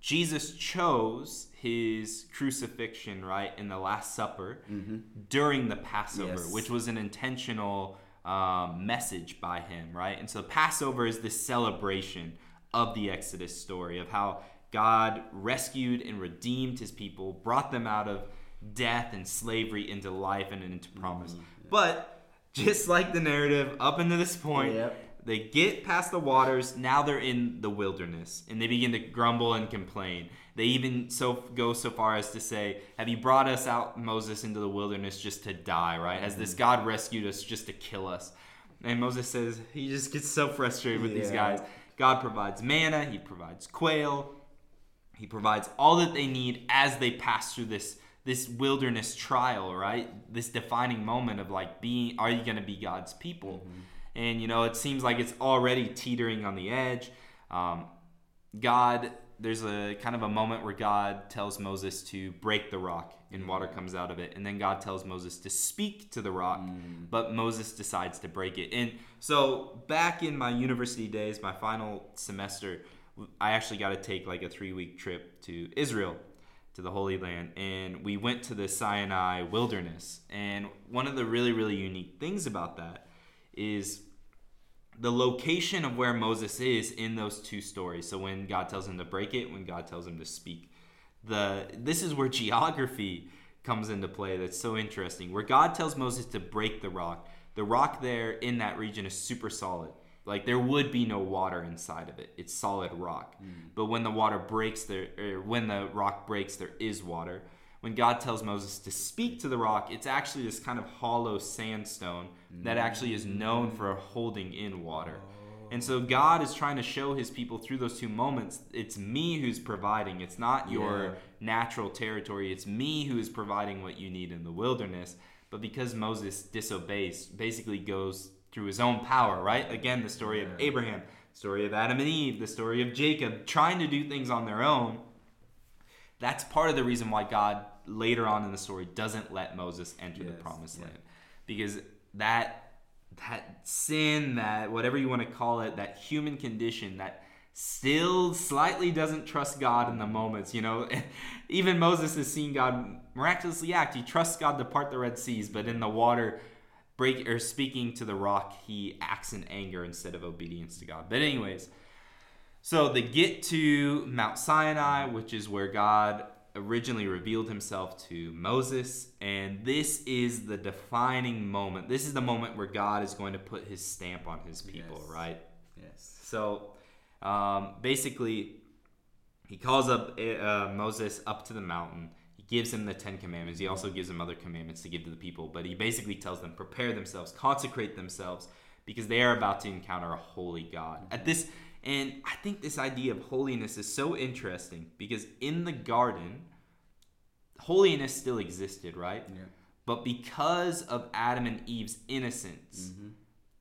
Jesus chose his crucifixion, right, in the Last Supper Mm-hmm. during the Passover, Yes. which was an intentional um, message by him, right? And so Passover is this celebration of the Exodus story of how God rescued and redeemed his people, brought them out of death and slavery into life and into promise. But just like the narrative up until this point, Yep. They get past the waters. Now they're in the wilderness, and they begin to grumble and complain. They even so go so far as to say, "Have you brought us out, Moses, into the wilderness just to die? Right? Has this mm-hmm. God rescued us just to kill us?" And Moses says he just gets so frustrated with these guys. God provides manna. He provides quail. He provides all that they need as they pass through this this wilderness trial, right? This defining moment of like being are you going to be God's people? Mm-hmm. And you know, it seems like it's already teetering on the edge. Um, God, there's a kind of a moment where God tells Moses to break the rock and water comes out of it. And then God tells Moses to speak to the rock, but Moses decides to break it. And so back in my university days, my final semester, I actually got to take like a three week trip to Israel to the Holy Land, and we went to the Sinai wilderness. And one of the really, really unique things about that is the location of where Moses is in those two stories. So when God tells him to break it, when God tells him to speak. The this is where geography comes into play that's so interesting. Where God tells Moses to break the rock, the rock there in that region is super solid. Like there would be no water inside of it. It's solid rock. Hmm. But when the water breaks there er, when the rock breaks there is water. When God tells Moses to speak to the rock, it's actually this kind of hollow sandstone that actually is known for holding in water. And so God is trying to show his people through those two moments it's me who's providing. It's not your Yeah. natural territory. It's me who is providing what you need in the wilderness. But because Moses disobeys, basically goes through his own power, right? Again, the story of Abraham, story of Adam and Eve, the story of Jacob, trying to do things on their own. That's part of the reason why God later on in the story doesn't let Moses enter the promised yeah. land. Because that that sin, that whatever you want to call it, that human condition that still slightly doesn't trust God in the moments, you know. Even Moses has seen God miraculously act. He trusts God to part the Red Seas, but in the water break or speaking to the rock, he acts in anger instead of obedience to God. But anyways, so they get to Mount Sinai, which is where God originally revealed himself to Moses. And this is the defining moment. This is the moment where God is going to put his stamp on his people, Yes. right? Yes. So um, basically, he calls up uh, Moses up to the mountain. He gives him the Ten Commandments. He also gives him other commandments to give to the people. But he basically tells them, prepare themselves, consecrate themselves, because they are about to encounter a holy God. At this, and I think this idea of holiness is so interesting because in the garden, holiness still existed, right? Yeah. But because of Adam and Eve's innocence, mm-hmm.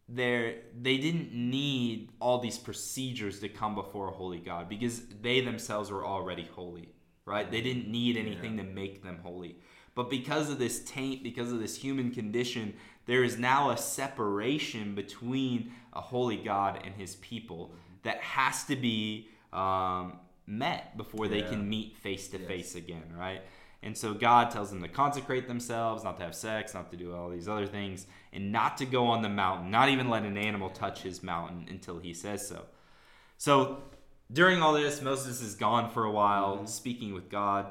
they're they didn't need all these procedures to come before a holy God because they themselves were already holy, right? They didn't need anything to make them holy. But because of this taint, because of this human condition, there is now a separation between a holy God and his people that has to be um, met before they Yeah. can meet face to face again, right? And so God tells them to consecrate themselves, not to have sex, not to do all these other things, and not to go on the mountain, not even let an animal touch his mountain until he says so. So during all this, Moses is gone for a while, speaking with God.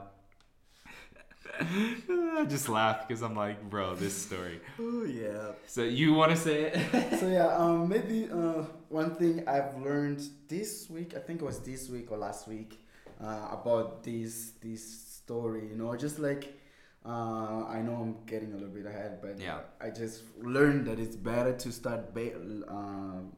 I just laugh because I'm like, bro, this story. Oh yeah. So you want to say it? so yeah, um, maybe uh, one thing I've learned this week, I think it was this week or last week, uh, about this this story. You know, just like uh, I know I'm getting a little bit ahead, but Yeah. I just learned that it's better to start ba- um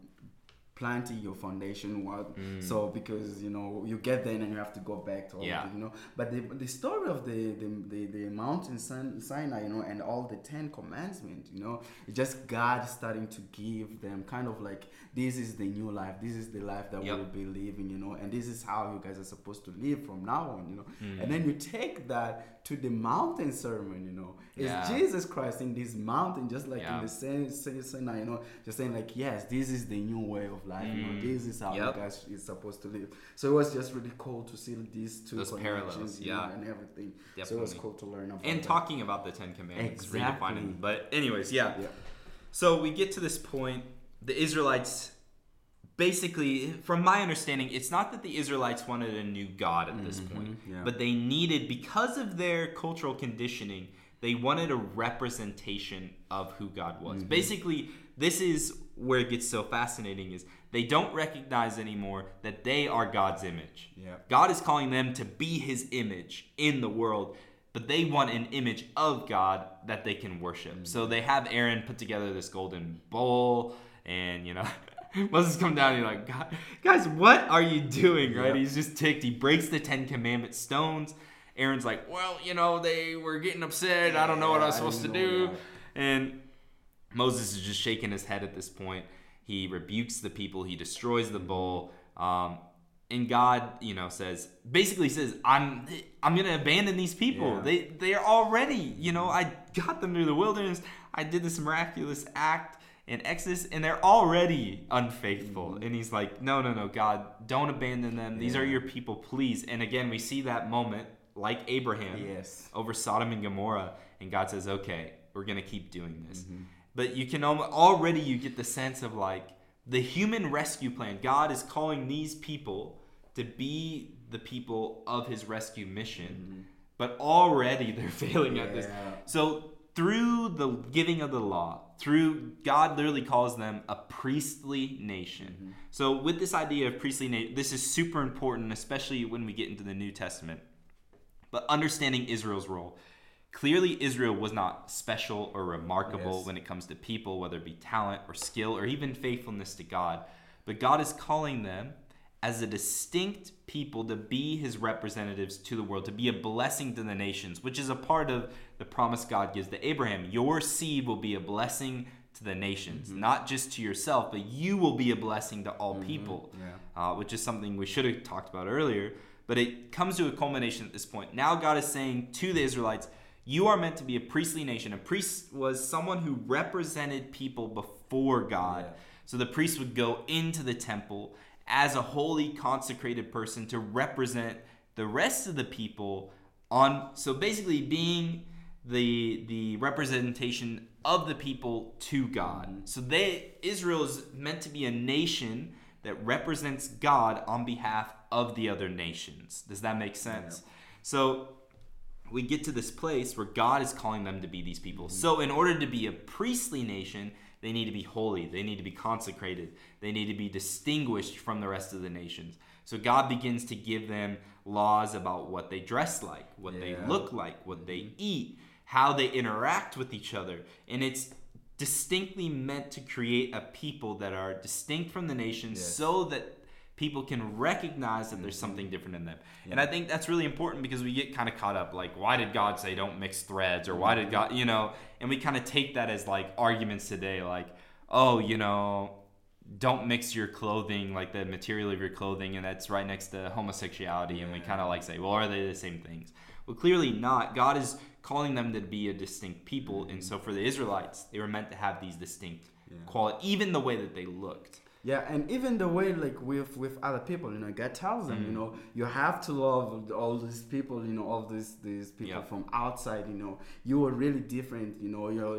planting your foundation what so because you know you get there and you have to go back to all Yeah. it, you know but the, the story of the the, the, the mountain Sin- sinai you know and all the 10 commandments you know it's just god starting to give them kind of like this is the new life this is the life that Yep. we'll be living you know and this is how you guys are supposed to live from now on you know Mm. and then you take that to the mountain sermon you know it's Yeah. jesus christ in this mountain just like Yeah. in the same same Sinai, you know just saying like yes this is the new way of life you know Mm. this is how Yep. you guys is supposed to live so it was just really cool to see these two Those parallels, you know, yeah. and everything so it was cool to learn about and that. talking about the Ten Commandments, Exactly. redefining. But anyways, yeah. yeah So we get to this point. The Israelites, basically, from my understanding, it's not that the Israelites wanted a new God at this mm-hmm, point, yeah. but they needed, because of their cultural conditioning, they wanted a representation of who God was. Mm-hmm. Basically, this is where it gets so fascinating is they don't recognize anymore that they are God's image. Yeah. God is calling them to be his image in the world, but they want an image of God that they can worship. Mm-hmm. So they have Aaron put together this golden bowl, and you know, Moses come down and you're like, "God- guys, what are you doing? Right? Yeah. He's just ticked. He breaks the Ten Commandment stones. Aaron's like, well, you know, they were getting upset. I don't know what I was supposed to do. that. And Moses is just shaking his head at this point. He rebukes the people. He destroys the bowl. Um, and God, you know, says basically says, "I'm I'm gonna abandon these people. Yeah. They they are already, you know, I got them through the wilderness. I did this miraculous act in Exodus, and they're already unfaithful." And He's like, "No, no, no, God, don't abandon them. These are Mm-hmm. Your people, please." And again, we see that moment like Abraham yes over Sodom and Gomorrah, and God says, "Okay, we're gonna keep doing this." Mm-hmm. But you can already you get the sense of like the human rescue plan. God is calling these people to be the people of His rescue mission, but already they're failing at this. Mm-hmm. So through the giving of the law, through God literally calls them a priestly nation. Mm-hmm. So with this idea of priestly nation, this is super important, especially when we get into the New Testament but understanding Israel's role. Clearly, Israel was not special or remarkable Yes. when it comes to people, whether it be talent or skill or even faithfulness to God. But God is calling them as a distinct people to be his representatives to the world, to be a blessing to the nations, which is a part of the promise God gives to Abraham. Your seed will be a blessing to the nations, not just to yourself, but you will be a blessing to all people yeah. uh, which is something we should have talked about earlier. But it comes to a culmination at this point. Now God is saying to the Israelites, You are meant to be a priestly nation. A priest was someone who represented people before God. Yeah. So the priest would go into the temple as a holy, consecrated person to represent the rest of the people on. So basically, being the the representation of the people to God. So they Israel is meant to be a nation that represents God on behalf of the other nations. Does that make sense? So we get to this place where God is calling them to be these people. So in order to be a priestly nation, they need to be holy, they need to be consecrated, they need to be distinguished from the rest of the nations. So God begins to give them laws about what they dress like, what they look like, what they mm-hmm. eat, how they interact with each other. And it's distinctly meant to create a people that are distinct from the nations Yes. so that people can recognize that there's something mm-hmm. different in them. And I think that's really important because we get kind of caught up like why did God say don't mix threads or why did mm-hmm. God, you know, and we kind of take that as like arguments today like oh, you know, don't mix your clothing like the material of your clothing and that's right next to homosexuality and we kind of like say well are they the same things? Well clearly not. God is calling them to be a distinct people and mm-hmm. so for the israelites they were meant to have these distinct Yeah. quality even the way that they looked Yeah, and even the way like with with other people, you know, God tells them, Mm. you know, you have to love all these people, you know, all these these people Yeah. from outside, you know, you are really different, you know, you know,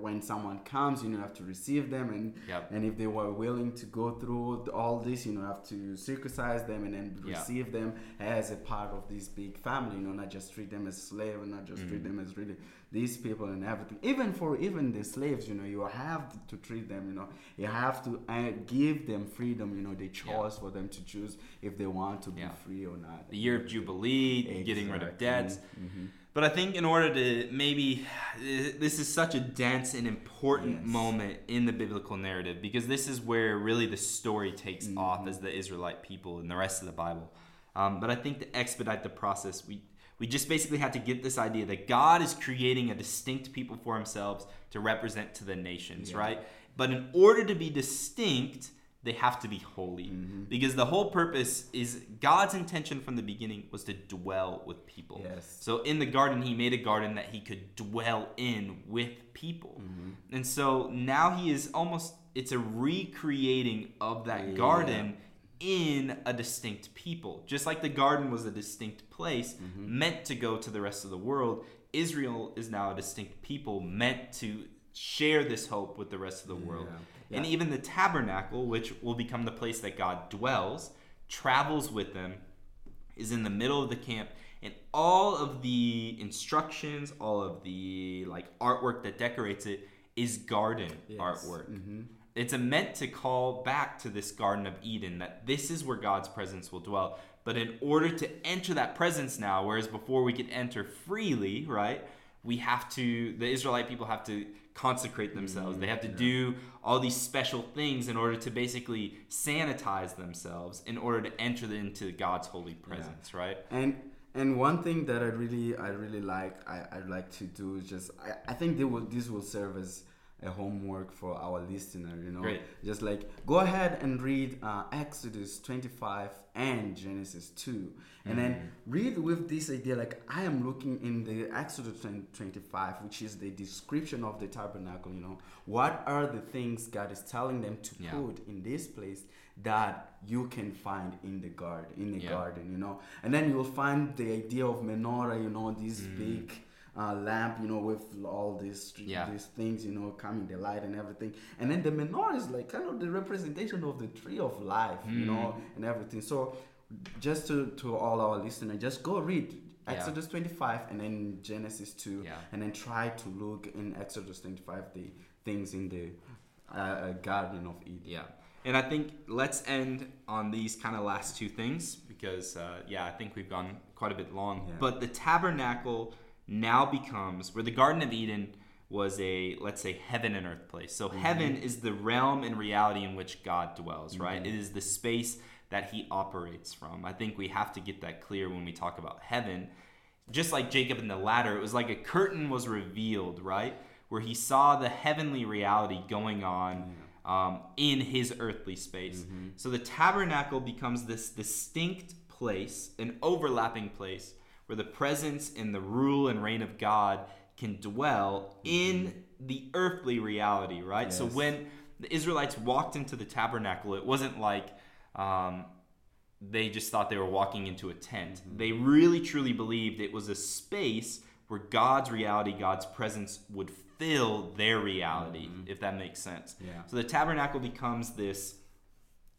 when someone comes, you know, have to receive them, and Yep. and if they were willing to go through all this, you know, have to circumcise them and then receive them as a part of this big family, you know, not just treat them as slave and not just treat Mm. them as really these people and everything. Even for even the slaves, you know, you have to treat them, you know, you have to uh, give them freedom, you know, the choice for them to choose if they want to be Yeah. free or not. the year of jubilee getting rid of Exactly. debts Mhm. But I think in order to maybe this is such a dense and important Yes. moment in the biblical narrative because this is where really the story takes Mm-hmm. off as the Israelite people and the rest of the Bible. Um, but I think to expedite the process, we we just basically had to get this idea that God is creating a distinct people for Himself to represent to the nations, Yeah. right? But in order to be distinct, they have to be holy Mm-hmm. because the whole purpose is God's intention from the beginning was to dwell with people. Yes. So in the garden, he made a garden that he could dwell in with people. Mm-hmm. And so now he is almost, it's a recreating of that Yeah. garden in a distinct people. Just like the garden was a distinct place Mm-hmm. meant to go to the rest of the world, Israel is now a distinct people meant to share this hope with the rest of the world. Yeah. And even the tabernacle, which will become the place that God dwells, travels with them, is in the middle of the camp, and all of the instructions, all of the like artwork that decorates it is garden Yes. artwork. Mhm. It's a meant to call back to this Garden of Eden that this is where God's presence will dwell. But in order to enter that presence now, whereas before we could enter freely, right? We have to, the Israelite people have to consecrate mm-hmm. themselves. They have to do all these special things in order to basically sanitize themselves in order to enter into God's holy presence, right? And and one thing that I really I really like I, I like to do is just I, I think they will this will serve as a homework for our listener you know Great. just like go ahead and read uh, Exodus 25 and Genesis 2 and then read with this idea like I am looking in the Exodus 20 25 which is the description of the tabernacle you know what are the things God is telling them to Yeah. put in this place that you can find in the garden in the Yeah. garden you know and then you'll find the idea of menorah you know this Mm. big uh, lamp you know with all these Yeah. these things you know coming the light and everything and then the menorah is like kind of the representation of the tree of life you know Mm. and everything so just to to all our listeners just go read Yeah. Exodus 25 and then Genesis 2 Yeah. and then try to look in Exodus 25 the things in the uh, uh, Garden of Eden. Yeah. And I think let's end on these kind of last two things because, uh, yeah, I think we've gone quite a bit long. Yeah. But the tabernacle now becomes where the Garden of Eden was a, let's say, heaven and earth place. So mm-hmm. heaven is the realm and reality in which God dwells, mm-hmm. right? It is the space that he operates from. I think we have to get that clear when we talk about heaven just like Jacob and the ladder, it was like a curtain was revealed, right? Where he saw the heavenly reality going on um, in his earthly space. Mm-hmm. So the tabernacle becomes this distinct place, an overlapping place, where the presence and the rule and reign of God can dwell mm-hmm. in the earthly reality, right? So when the Israelites walked into the tabernacle, it wasn't like um, they just thought they were walking into a tent. Mm-hmm. They really truly believed it was a space where God's reality, God's presence would fill their reality, mm-hmm. if that makes sense. Yeah. So the tabernacle becomes this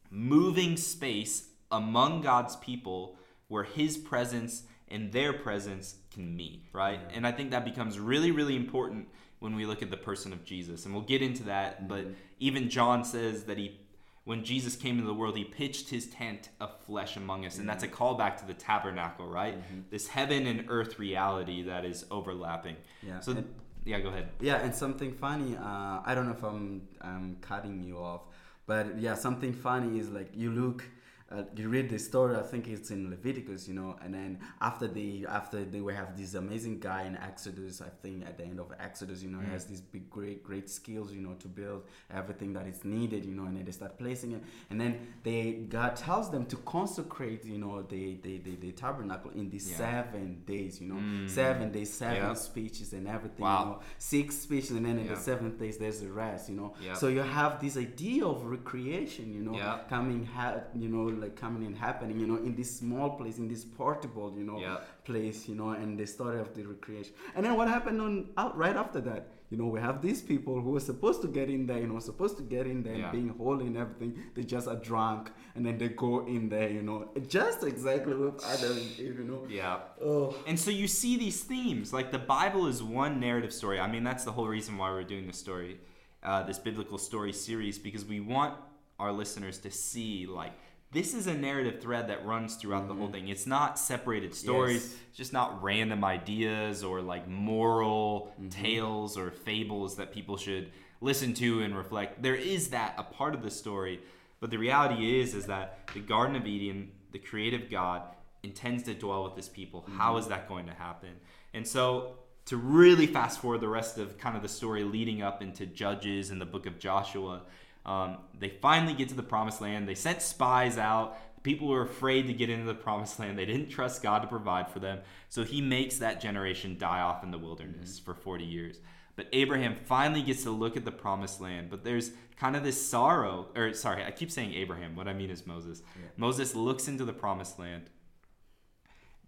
moving space among God's people where his presence and their presence can meet, right? And I think that becomes really, really important when we look at the person of Jesus. And we'll get into that, mm-hmm. but even John says that he when Jesus came into the world, he pitched his tent of flesh among us. And that's a mm-hmm. callback to the tabernacle, right? Mm-hmm. This heaven and earth reality that is overlapping. Yeah. So, And- yeah, go ahead. Yeah, and something funny. Uh, I don't know if I'm I'm cutting you off, but yeah, something funny is like you look uh, you read the story. I think it's in Leviticus, you know, and then after they after they will have this amazing guy in Exodus. I think at the end of Exodus, you know, he has these big great great skills, you know, to build everything that is needed, you know, and then they start placing it, and then they God tells them to consecrate, you know, the the, the, the tabernacle in these Yeah. seven days, you know, seven days, seven Yeah. speeches and everything, Wow. you know, six speeches, and then in Yeah. the seventh days there's the rest, you know. Yeah. So you have this idea of recreation, you know, coming, ha- you know, like coming and happening, you know, in this small place, in this portable, you know, Yeah. place, you know, and the story of the recreation. And then what happened on out right after that? You know, we have these people who are supposed to get in there, you know, supposed to get in there Yeah. and being holy and everything. They just are drunk, and then they go in there, you know, just exactly with Adam and Eve, you know. Yeah. Oh, And so you see these themes. Like the Bible is one narrative story. I mean, that's the whole reason why we're doing this story, uh, this biblical story series, because we want our listeners to see, like, this is a narrative thread that runs throughout the whole mm-hmm. thing. It's not separated stories, Yes. it's just not random ideas or like moral mm-hmm. tales or fables that people should listen to and reflect. There is that a part of the story, but the reality is is that the Garden of Eden, the creative God, intends to dwell with his people. How mm-hmm. is that going to happen? And so to really fast forward the rest of kind of the story leading up into Judges and the book of Joshua, um, they finally get to the promised land. They sent spies out. People were afraid to get into the promised land. They didn't trust God to provide for them. So he makes that generation die off in the wilderness for 40 years. But Abraham finally gets to look at the promised land. But there's kind of this sorrow, or sorry, I keep saying Abraham. What I mean is Moses. Moses looks into the promised land,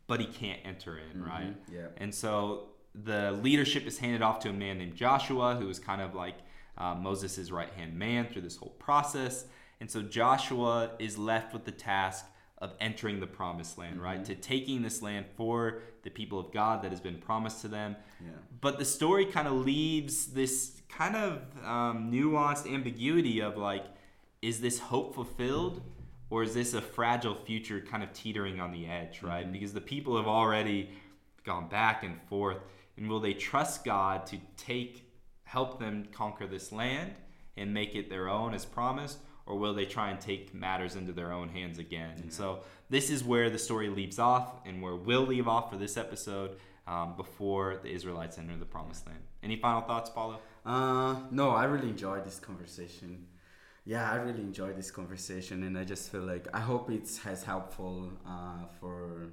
but he can't enter in, right? yeah. And so the leadership is handed off to a man named Joshua, who is kind of like uh, Moses' right hand man through this whole process. And so Joshua is left with the task of entering the promised land, right? To taking this land for the people of God that has been promised to them. Yeah. But the story kind of leaves this kind of um, nuanced ambiguity of like, is this hope fulfilled? Or is this a fragile future kind of teetering on the edge, right? Because the people have already gone back and forth. And will they trust God to take, help them conquer this land and make it their own as promised? Or will they try and take matters into their own hands again? And so this is where the story leaves off and where we'll leave off for this episode um, before the Israelites enter the promised land. Any final thoughts, Paulo? Uh, no, I really enjoyed this conversation. Yeah, I really enjoyed this conversation, and I just feel like I hope it's has helpful uh, for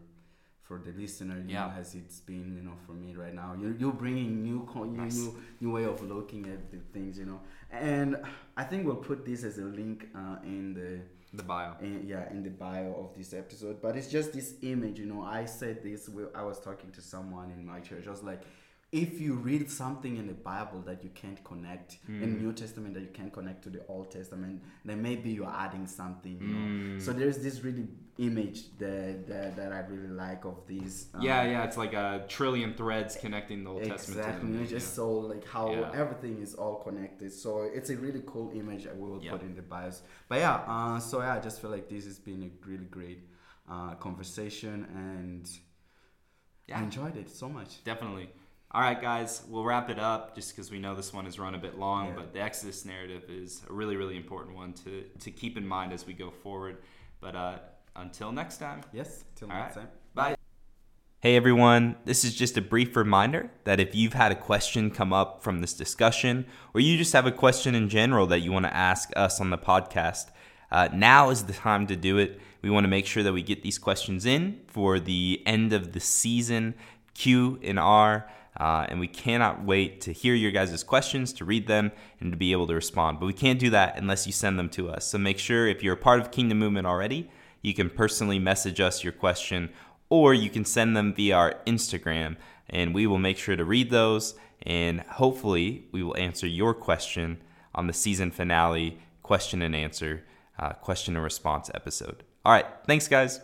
for the listener, you Yeah. know, as it's been, you know, for me right now. You you're bringing new co- new, Nice. new new way of looking at the things, you know, and I think we'll put this as a link uh, in the The bio. in, yeah in the bio of this episode but it's just this image you know i said this i was talking to someone in my church i was like if you read something in the bible that you can't connect in new testament that you can't connect to the old testament then maybe you're adding something you know so there's this really image that, that that i really like of these um, Yeah, yeah, it's like a trillion threads connecting the Old Testament to Exactly, the you New. just yeah. so like how Yeah. everything is all connected. So it's a really cool image that we will Yeah. put in the bios. But yeah, uh, so yeah, I just feel like this has been a really great uh, conversation, and I enjoyed it so much. Definitely. All right, guys, we'll wrap it up just because we know this one has run a bit long, Yeah. but the Exodus narrative is a really, really important one to, to keep in mind as we go forward. But uh, until next time, Yes, until next right. time. bye. Hey everyone, this is just a brief reminder that if you've had a question come up from this discussion, or you just have a question in general that you want to ask us on the podcast, uh, now is the time to do it. We want to make sure that we get these questions in for the end of the season Q and R, uh, and we cannot wait to hear your guys' questions, to read them, and to be able to respond. But we can't do that unless you send them to us. So make sure if you're a part of Kingdom Movement already, you can personally message us your question or you can send them via our Instagram, and we will make sure to read those. And hopefully, we will answer your question on the season finale question and answer, uh, question and response episode. All right, thanks, guys.